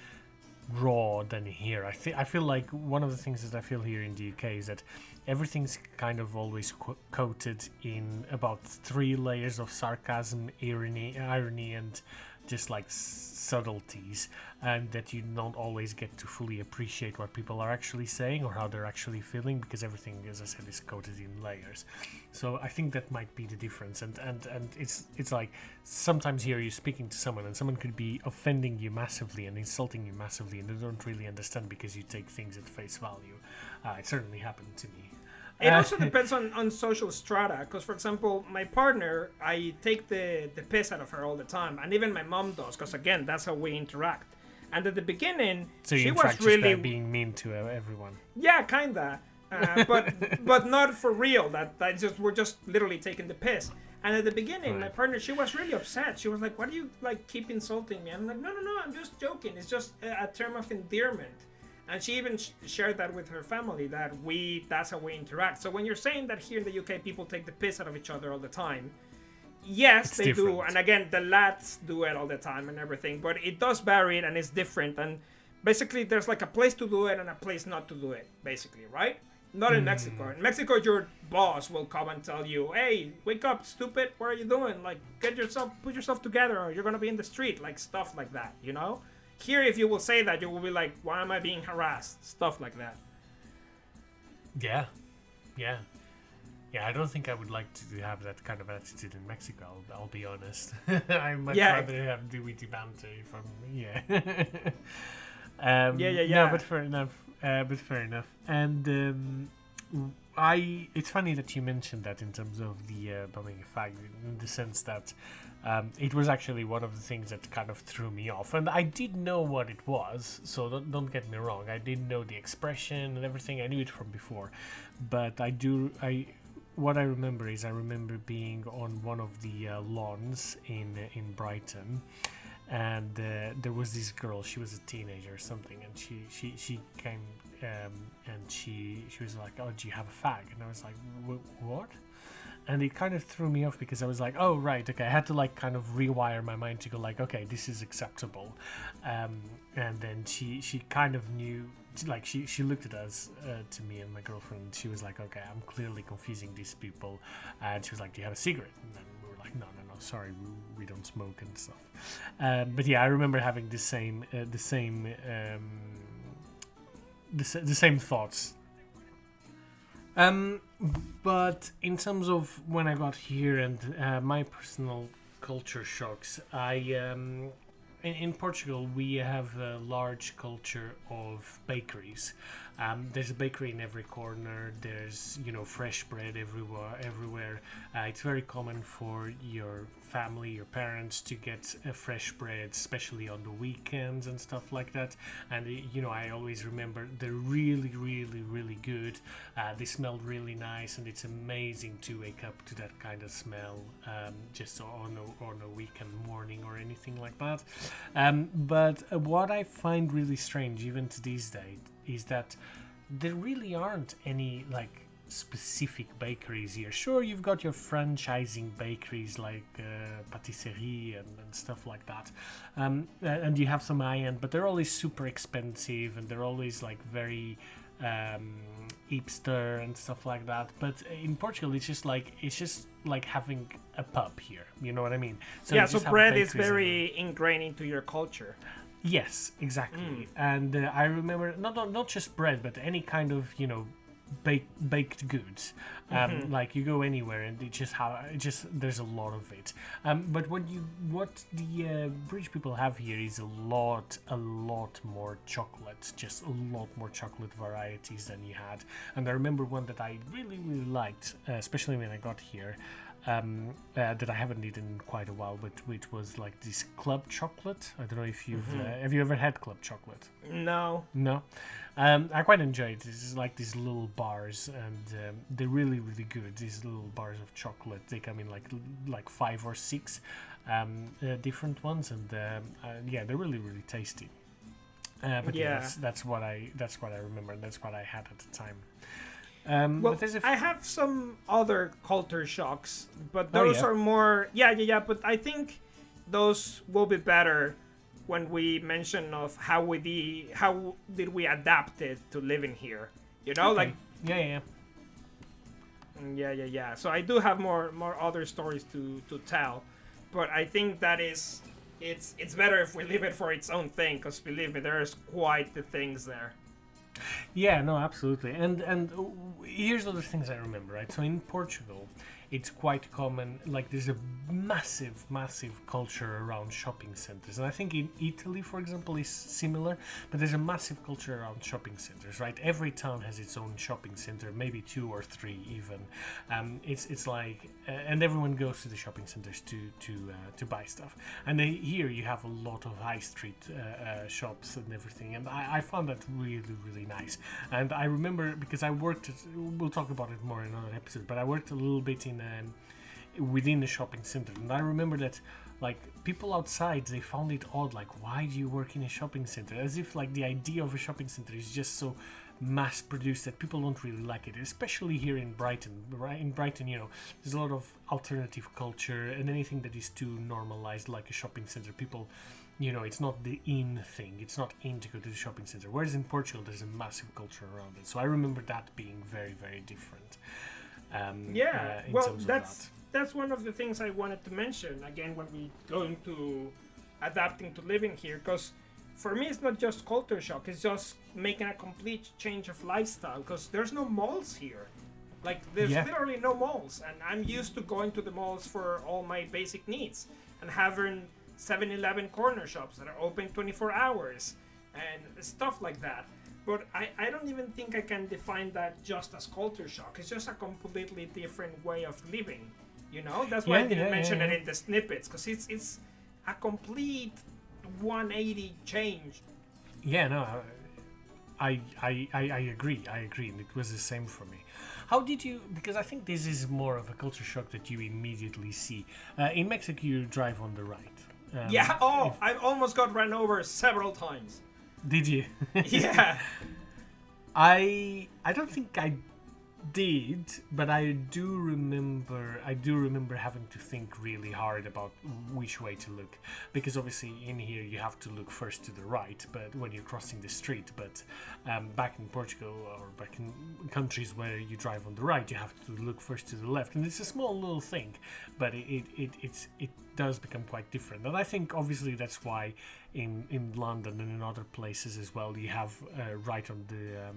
raw than here. I think I feel like one of the things that I feel here in the UK is that everything's kind of always co- coated in about three layers of sarcasm, irony, irony, and just like subtleties, and that you don't always get to fully appreciate what people are actually saying or how they're actually feeling because everything, as I said, is coated in layers. So I think that might be the difference, and and and it's it's like sometimes here you're speaking to someone and someone could be offending you massively and insulting you massively, and they don't really understand because you take things at face value. Uh, it certainly happened to me. It Uh, also depends on, on social strata. Because, for example, my partner, I take the, the piss out of her all the time. And even my mom does. Because, again, that's how we interact. And at the beginning, So she was really. being mean to everyone. Yeah, kinda. Uh, but but not for real. That that just we're just literally taking the piss. And at the beginning, my partner, she was really upset. She was like, "Why do you like keep insulting me?" I'm like, "No, no, no. I'm just joking. It's just a, a term of endearment." And she even sh- shared that with her family that we that's how we interact. So when you're saying that here in the UK people take the piss out of each other all the time, yes, It's they do. And again, the lads do it all the time and everything. But it does vary and it's different. And basically, there's like a place to do it and a place not to do it. Basically, right? Not in Mexico. Mm. In Mexico, your boss will come and tell you, "Hey, wake up, stupid! What are you doing? Like, get yourself, put yourself together, or you're gonna be in the street." Like stuff like that, you know. Here, if you will say that, you will be like, "Why am I being harassed?" Stuff like that. Yeah, yeah, yeah. I don't think I would like to have that kind of attitude in Mexico. I'll, I'll be honest. I much Yeah. rather have the witty banter from yeah. um, Yeah, yeah, No, but fair enough. Uh, but fair enough. And um, I it's funny that you mentioned that in terms of the uh, bumming effect, in the sense that um, it was actually one of the things that kind of threw me off, and I did know what it was. So don't, don't get me wrong, I didn't know the expression and everything. I knew it from before, but I do I. What I remember is I remember being on one of the uh, lawns in in Brighton, and uh, there was this girl. She was a teenager or something, and she she she came um, and she she was like, "Oh, do you have a fag?" And I was like, "What?" And it kind of threw me off because I was like, "Oh, right, okay." I had to like kind of rewire my mind to go like, "Okay, this is acceptable," um, and then she she kind of knew. Like she, she looked at us uh, to me and my girlfriend. She was like, "Okay, I'm clearly confusing these people," and she was like, "Do you have a cigarette?" And then we were like, "No, no, no, sorry, we, we don't smoke and stuff." Um, but yeah, I remember having the same uh, the same um, the, the same thoughts. Um, but in terms of when I got here and uh, my personal culture shocks, I um, in, in Portugal we have a large culture of bakeries. Um, there's a bakery in every corner. There's you know fresh bread everywhere. Everywhere. Uh, it's very common for your family, your parents, to get uh, fresh bread, especially on the weekends and stuff like that. And you know, I always remember they're really, really, really good. Uh, they smell really nice, and it's amazing to wake up to that kind of smell um, just on a, on a weekend morning or anything like that. Um, but what I find really strange, even to these days, is that there really aren't any like specific bakeries here. Sure, you've got your franchising bakeries like uh, patisserie and, and, stuff like that, um, and you have some high end, but they're always super expensive and they're always like very um, hipster and stuff like that. But in Portugal, it's just like it's just like having a pub here. You know what I mean? So yeah. So bread is very ingrained into your culture. Yes, exactly. Mm. And uh, I remember not, not not just bread, but any kind of you know baked baked goods. Um, mm-hmm. Like you go anywhere and it just how it just there's a lot of it. Um, but what you what the uh, British people have here is a lot a lot more chocolate, just a lot more chocolate varieties than you had. And I remember one that I really really liked, uh, especially when I got here um, uh, that I haven't eaten in quite a while, but which was like this club chocolate. I don't know if you've mm-hmm. uh, have you ever had club chocolate? No. No. Um, I quite enjoy it. It's like these little bars, and um, they're really really good. These little bars of chocolate. They come in like like five or six um, uh, different ones, and um, uh, yeah, they're really really tasty. Uh, but yeah, yeah that's, that's, what I that's what I remember, and that's what I had at the time. Um, well, I have some other culture shocks, but oh, those oh, yeah. are more. Yeah, yeah, yeah. But I think those will be better when we mention of how we de- how did we adapt it to living here. You know, okay. like yeah, yeah, mm, yeah, yeah, yeah. So I do have more more other stories to to tell, but I think that is it's it's better if we leave it for its own thing. Because believe me, there's quite the things there. Yeah, no, absolutely. And and uh, here's other things I remember, right? So in Portugal, it's quite common like there's a massive massive culture around shopping centers. And i think in italy for example is similar but there's a massive culture around shopping centers right? Every town has its own shopping center maybe two or three even. Um, it's it's like uh, and everyone goes to the shopping centers to to uh, to buy stuff. And they, here you have a lot of high street uh, uh shops and everything and I, I found that really really nice. And i remember because i worked we'll talk about it more in another episode but i worked a little bit in in um, within the shopping center. And I remember that like people outside they found it odd like why do you work in a shopping center? As if like the idea of a shopping center is just so mass produced that people don't really like it especially here in brighton. Right in brighton you know there's a lot of alternative culture and anything that is too normalized like a shopping center people you know it's not the in thing. It's not in to go to the shopping center. Whereas in portugal there's a massive culture around it. So i remember that being very very different um, yeah, uh, well, that's that. that's one of the things I wanted to mention again when we go into adapting to living here, because for me it's not just culture shock; it's just making a complete change of lifestyle. Because there's no malls here, like there's yeah. literally no malls, and I'm used to going to the malls for all my basic needs and having 7-Eleven corner shops that are open 24 hours and stuff like that. But I, I don't even think I can define that just as culture shock. It's just a completely different way of living. You know, that's why Yeah, I didn't yeah, mention yeah, it in the snippets because it's it's a complete 180 change. Yeah, no, I, I, I, I agree. I agree, and it was the same for me. How did you? Because I think this is more of a culture shock that you immediately see. Uh, in Mexico, you drive on the right. Um, yeah. Oh, if- I almost got run over several times. Did you? Yeah. I I don't think I did, but I do remember I do remember having to think really hard about which way to look because obviously in here you have to look first to the right, but when you're crossing the street, but um, back in Portugal or back in countries where you drive on the right, you have to look first to the left, and it's a small little thing, but it it, it it's it does become quite different, and I think obviously that's why in in London and in other places as well you have uh, right on the um,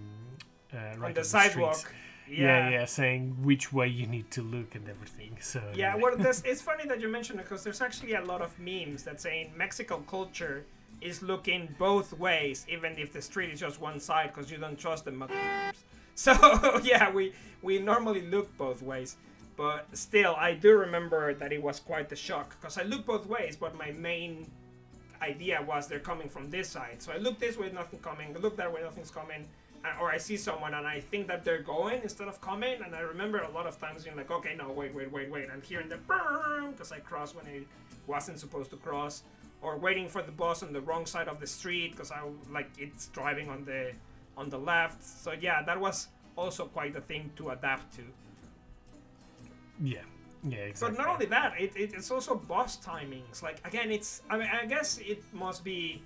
uh, right on the streets. sidewalk. Yeah. yeah, saying which way you need to look and everything. So Yeah, well, this, it's funny that you mentioned it because there's actually a lot of memes that saying Mexican culture is looking both ways, even if the street is just one side because you don't trust the motherfuckers. So yeah, we we normally look both ways, but still, I do remember that it was quite the shock because I look both ways, but my main idea was they're coming from this side. So I look this way, nothing coming. I look that way, nothing's coming. Or I see someone and I think that they're going instead of coming. And I remember a lot of times being like, okay, no, wait, wait, wait, wait. I'm hearing the boom because I crossed when I wasn't supposed to cross. Or waiting for the bus on the wrong side of the street because I like it's driving on the on the left. So yeah, that was also quite a thing to adapt to. yeah, yeah, exactly. But not only that, it, it, it's also bus timings. Like again, it's I mean I guess it must be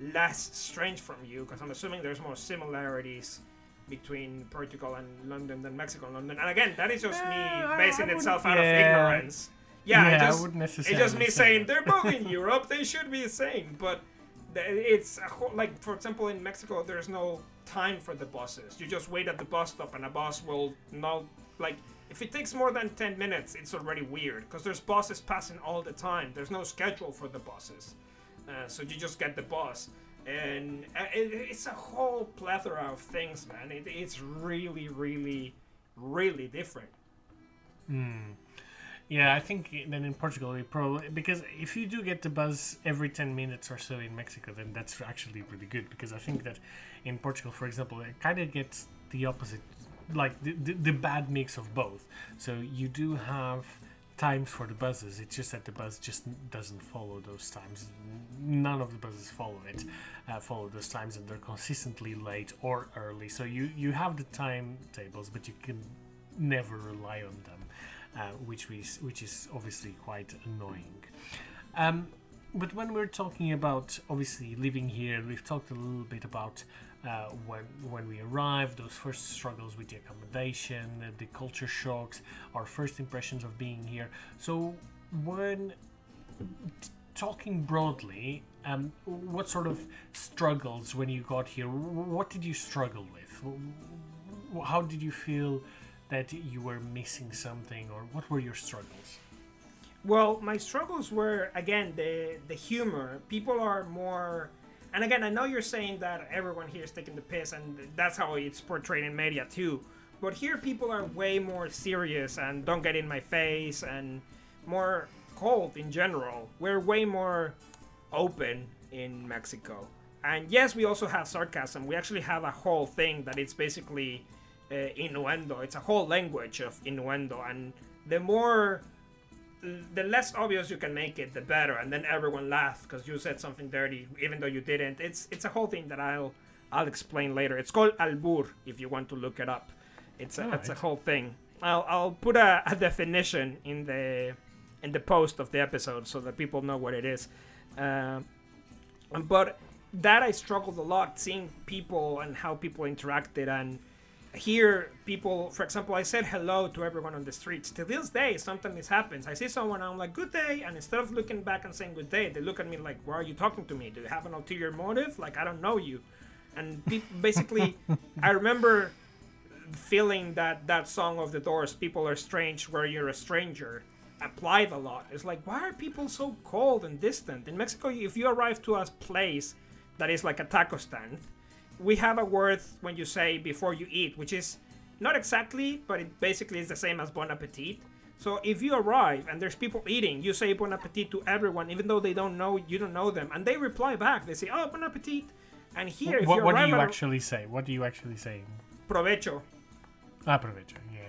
less strange from you because I'm assuming there's more similarities between Portugal and London than Mexico and London. And again, that is just Uh, me basing I itself out yeah. of ignorance. Yeah, Yeah, it I just, wouldn't it's just me say saying they're both in Europe. They should be the same, but it's a whole, like for example in Mexico, there's no time for the buses. You just wait at the bus stop, and a bus will not like if it takes more than 10 minutes, it's already weird because there's buses passing all the time. There's no schedule for the buses. Uh, so you just get the bus. And uh, it, it's a whole plethora of things, man. It, it's really, really, really different. Hmm. Yeah, I think then in Portugal, it probably because if you do get the buzz every ten minutes or so in Mexico, then that's actually really good. Because I think that in Portugal, for example, it kind of gets the opposite, like the, the the bad mix of both. So you do have times for the buzzes. It's just that the buzz just doesn't follow those times. None of the buzzes follow it, uh, follow those times, and they're consistently late or early. So you you have the timetables, but you can never rely on them uh, which is which is obviously quite annoying. Um, but when we're talking about obviously living here, we've talked a little bit about uh, when when we arrived, those first struggles with the accommodation, the culture shocks, our first impressions of being here. So when talking broadly, um, what sort of struggles when you got here? What did you struggle with? How did you feel that you were missing something, or what were your struggles? Well, my struggles were again the the humor. People are more, and again, I know you're saying that everyone here is taking the piss, and that's how it's portrayed in media too. But here, people are way more serious and don't get in my face, and more cold in general. We're way more open in Mexico, and yes, we also have sarcasm. We actually have a whole thing that it's basically uh, innuendo. It's a whole language of innuendo, and the more the less obvious you can make it, the better, and then everyone laughs because you said something dirty, even though you didn't. It's it's a whole thing that I'll I'll explain later. It's called albur if you want to look it up. It's a, it's a whole thing. I'll I'll put a, a definition in the in the post of the episode so that people know what it is. Uh, but that I struggled a lot seeing people and how people interacted and here people for example i said hello to everyone on the streets. To this day sometimes this happens. I see someone i'm like good day and instead of looking back and saying good day they look at me like why are you talking to me? Do you have an ulterior motive? Like i don't know you. And basically i remember feeling that that song of the doors people are strange where you're a stranger applied a lot. It's like why are people so cold and distant? In mexico if you arrive to a place that is like a taco stand we have a word when you say before you eat, which is not exactly, but it basically is the same as bon appetit. So if you arrive and there's people eating, you say bon appetit to everyone, even though they don't know you don't know them, and they reply back. They say, "Oh, bon appetit." And here, if what, you what do you at a- actually say? What do you actually say? provecho, Ah, provecho. Yeah,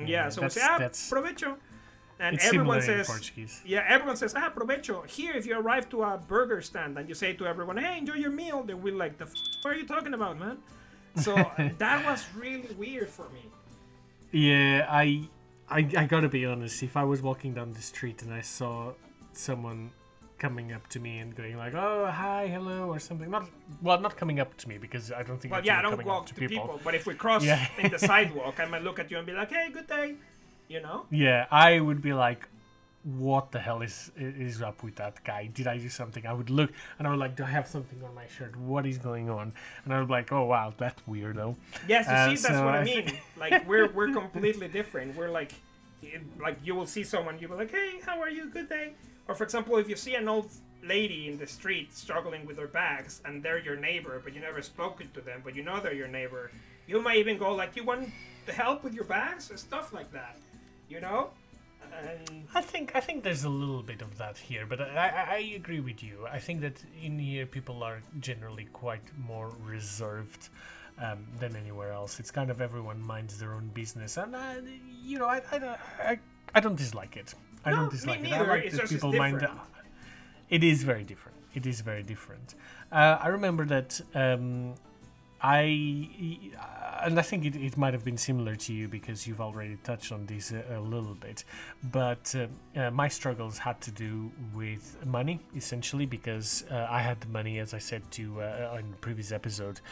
yeah. yeah. So we that's, say, "Ah, that's provecho," and it's everyone says, Portuguese. Yeah, everyone says, ah, provecho. Here, if you arrive to a burger stand and you say to everyone, hey, enjoy your meal, they will like, the f- what are you talking about, man? So that was really weird for me. Yeah, I, I, I gotta be honest. If I was walking down the street and I saw someone coming up to me and going like, "Oh, hi, hello," or something, not well, not coming up to me because I don't think. Well, yeah, I don't walk up to people. but if we cross Yeah. in the sidewalk, I might look at you and be like, hey, good day, you know? Yeah, I would be like, "What the hell is is up with that guy? Did I do something?" I would look and I would like, "Do I have something on my shirt? What is going on?" And I would be like, "Oh wow, that's weirdo." Yes, you Uh, see, that's so what I, I mean. think- like, we're, we're completely different. We're like, like, you will see someone, you'll be like, hey, how are you? Good day. Or, for example, if you see an old lady in the street struggling with her bags and they're your neighbor, but you never spoken to them, but you know they're your neighbor, you might even go, like, you want the help with your bags? Or stuff like that. You know? I think I think there's a little bit of that here, but I, I, I agree with you. I think that in here people are generally quite more reserved um, than anywhere else. It's kind of everyone minds their own business, and uh, you know I, I, I, I don't dislike it. I No, don't dislike it. I like It's that people mind. It is very different. It is very different. Uh, I remember that um, I, and I think it, it might have been similar to you because you've already touched on this a, a little bit. But uh, uh, my struggles had to do with money, essentially, because uh, I had the money, as I said to uh, in the previous episode,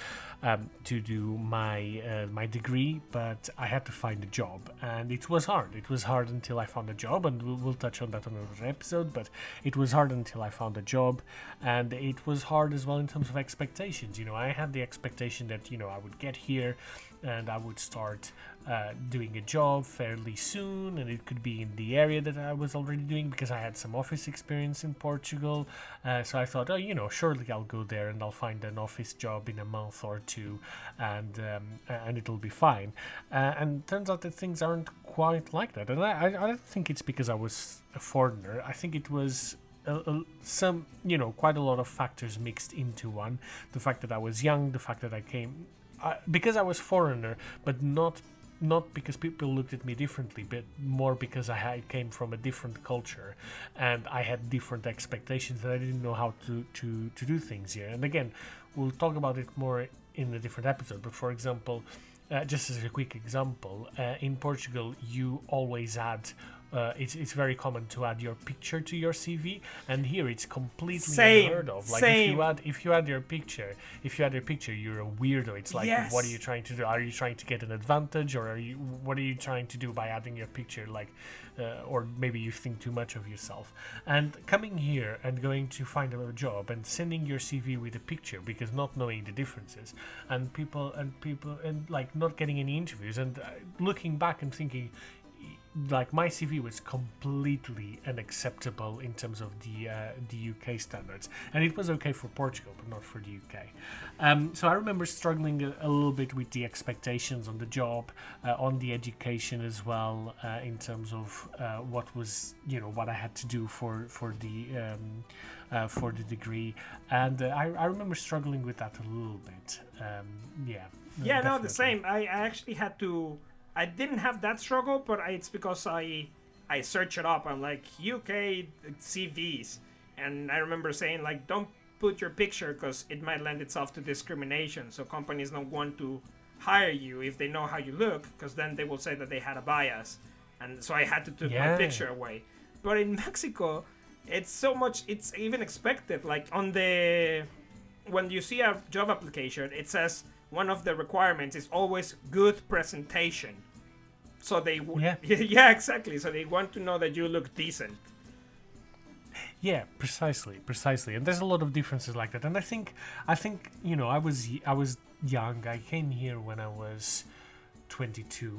um, to do my uh, my degree, but I had to find a job, and it was hard. It was hard until I found a job, and we'll, we'll touch on that on another episode. But it was hard until I found a job, and it was hard as well in terms of expectations. You know, I had the expectation that you know I would get here, and I would start uh, doing a job fairly soon, and it could be in the area that I was already doing because I had some office experience in Portugal. Uh, so I thought, oh, you know, surely I'll go there and I'll find an office job in a month or two, and um, and it'll be fine. Uh, and turns out that things aren't quite like that, and I, I, I don't think it's because I was a foreigner. I think it was some, you know, quite a lot of factors mixed into one. The fact that I was young, the fact that I came, uh, because I was foreigner, but not not because people looked at me differently, but more because I had, came from a different culture, and I had different expectations, and I didn't know how to to to do things here. And again, we'll talk about it more in a different episode. But for example, uh, just as a quick example, uh, in Portugal, you always add. Uh, it's, it's very common to add your picture to your CV, and here it's completely Same, unheard of. Like if you add if you add your picture, if you add your picture, you're a weirdo. It's like, what are you trying to do? Are you trying to get an advantage, or are you what are you trying to do by adding your picture? Like, uh, or maybe you think too much of yourself. And coming here and going to find a job and sending your CV with a picture because not knowing the differences, and people and people and like not getting any interviews, and uh, looking back and thinking. Like my CV was completely unacceptable in terms of the uh, the UK standards, and it was okay for Portugal, but not for the UK. Um, so I remember struggling a, a little bit with the expectations on the job, uh, on the education as well, uh, in terms of uh, what was you know what I had to do for for the um, uh, for the degree, and uh, I, I remember struggling with that a little bit. Um, yeah. Yeah, no, the same. I, I actually had to. I didn't have that struggle, but I, it's because I I search it up. I'm like UK CVs, and I remember saying like, don't put your picture because it might lend itself to discrimination. So companies don't want to hire you if they know how you look, because then they will say that they had a bias. And so I had to take my picture away. But in Mexico, it's so much. It's even expected. Like on the when you see a job application, it says one of the requirements is always good presentation. So they w- Yeah. yeah exactly. So they want to know that you look decent. Yeah, precisely, precisely. And there's a lot of differences like that. And I think, I think you know, I was I was young. I came here when I was 22,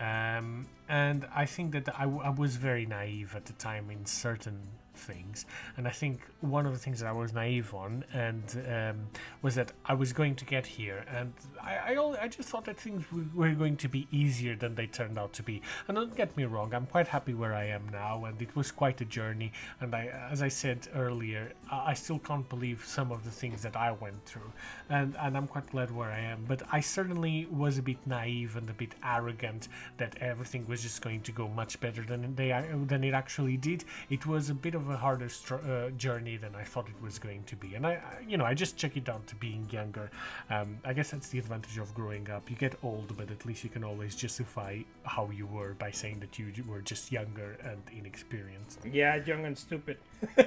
um, and I think that I, w- I was very naive at the time in certain things. And I think one of the things that I was naive on and um, was that I was going to get here, and I, I, al- I just thought that things were going to be easier than they turned out to be. And don't get me wrong, I'm quite happy where I am now, and it was quite a journey. And I, as I said earlier, I, I still can't believe some of the things that I went through, and and I'm quite glad where I am. But I certainly was a bit naive and a bit arrogant that everything was just going to go much better than they than it actually did. It was a bit of a harder str- uh, journey than I thought it was going to be, and I, I you know, I just check it down to being younger. Um, I guess that's the advantage of growing up. You get old, but at least you can always justify how you were by saying that you were just younger and inexperienced. Yeah, young and stupid.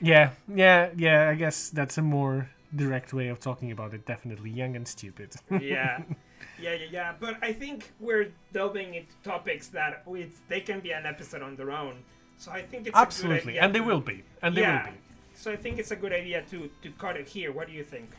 Yeah, yeah, yeah. I guess that's a more direct way of talking about it. Definitely young and stupid. yeah. Yeah, yeah, yeah. But I think we're delving into topics that with they can be an episode on their own. So I think it's a good Absolutely, idea and they to- will be, and they yeah. will be. So I think it's a good idea to to cut it here. What do you think?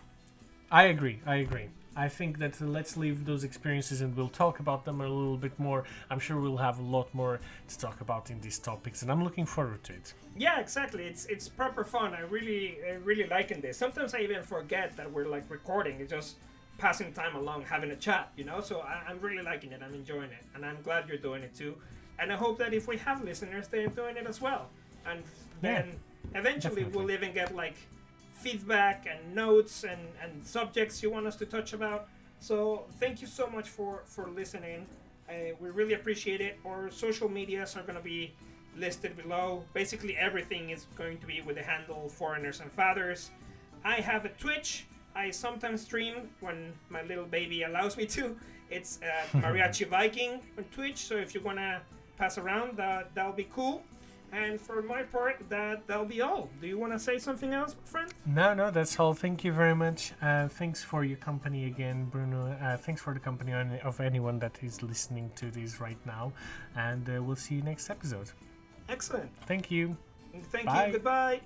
I agree. I agree. I think that uh, let's leave those experiences and we'll talk about them a little bit more. I'm sure we'll have a lot more to talk about in these topics, and I'm looking forward to it. Yeah, exactly. It's it's proper fun. I really I really liking this. Sometimes I even forget that we're like recording. It's just passing time along, having a chat, you know. So I, I'm really liking it. I'm enjoying it, and I'm glad you're doing it too. And I hope that if we have listeners, they're doing it as well. And Yeah, then eventually definitely. we'll even get like feedback and notes and, and subjects you want us to touch about. So thank you so much for for listening. Uh, we really appreciate it. Our social medias are going to be listed below. Basically, everything is going to be with the handle Foreigners and Fathers. I have a Twitch. I sometimes stream when my little baby allows me to. It's uh, Mariachi Viking on Twitch. So if you want to pass around, that that'll be cool. And for my part, that that'll be all. Do you want to say something else, friend? No, no, that's all. Thank you very much. Uh, thanks for your company again, Bruno. Uh, thanks for the company of anyone that is listening to this right now, and uh, we'll see you next episode. Excellent. Thank you. Thank Bye. you. Goodbye.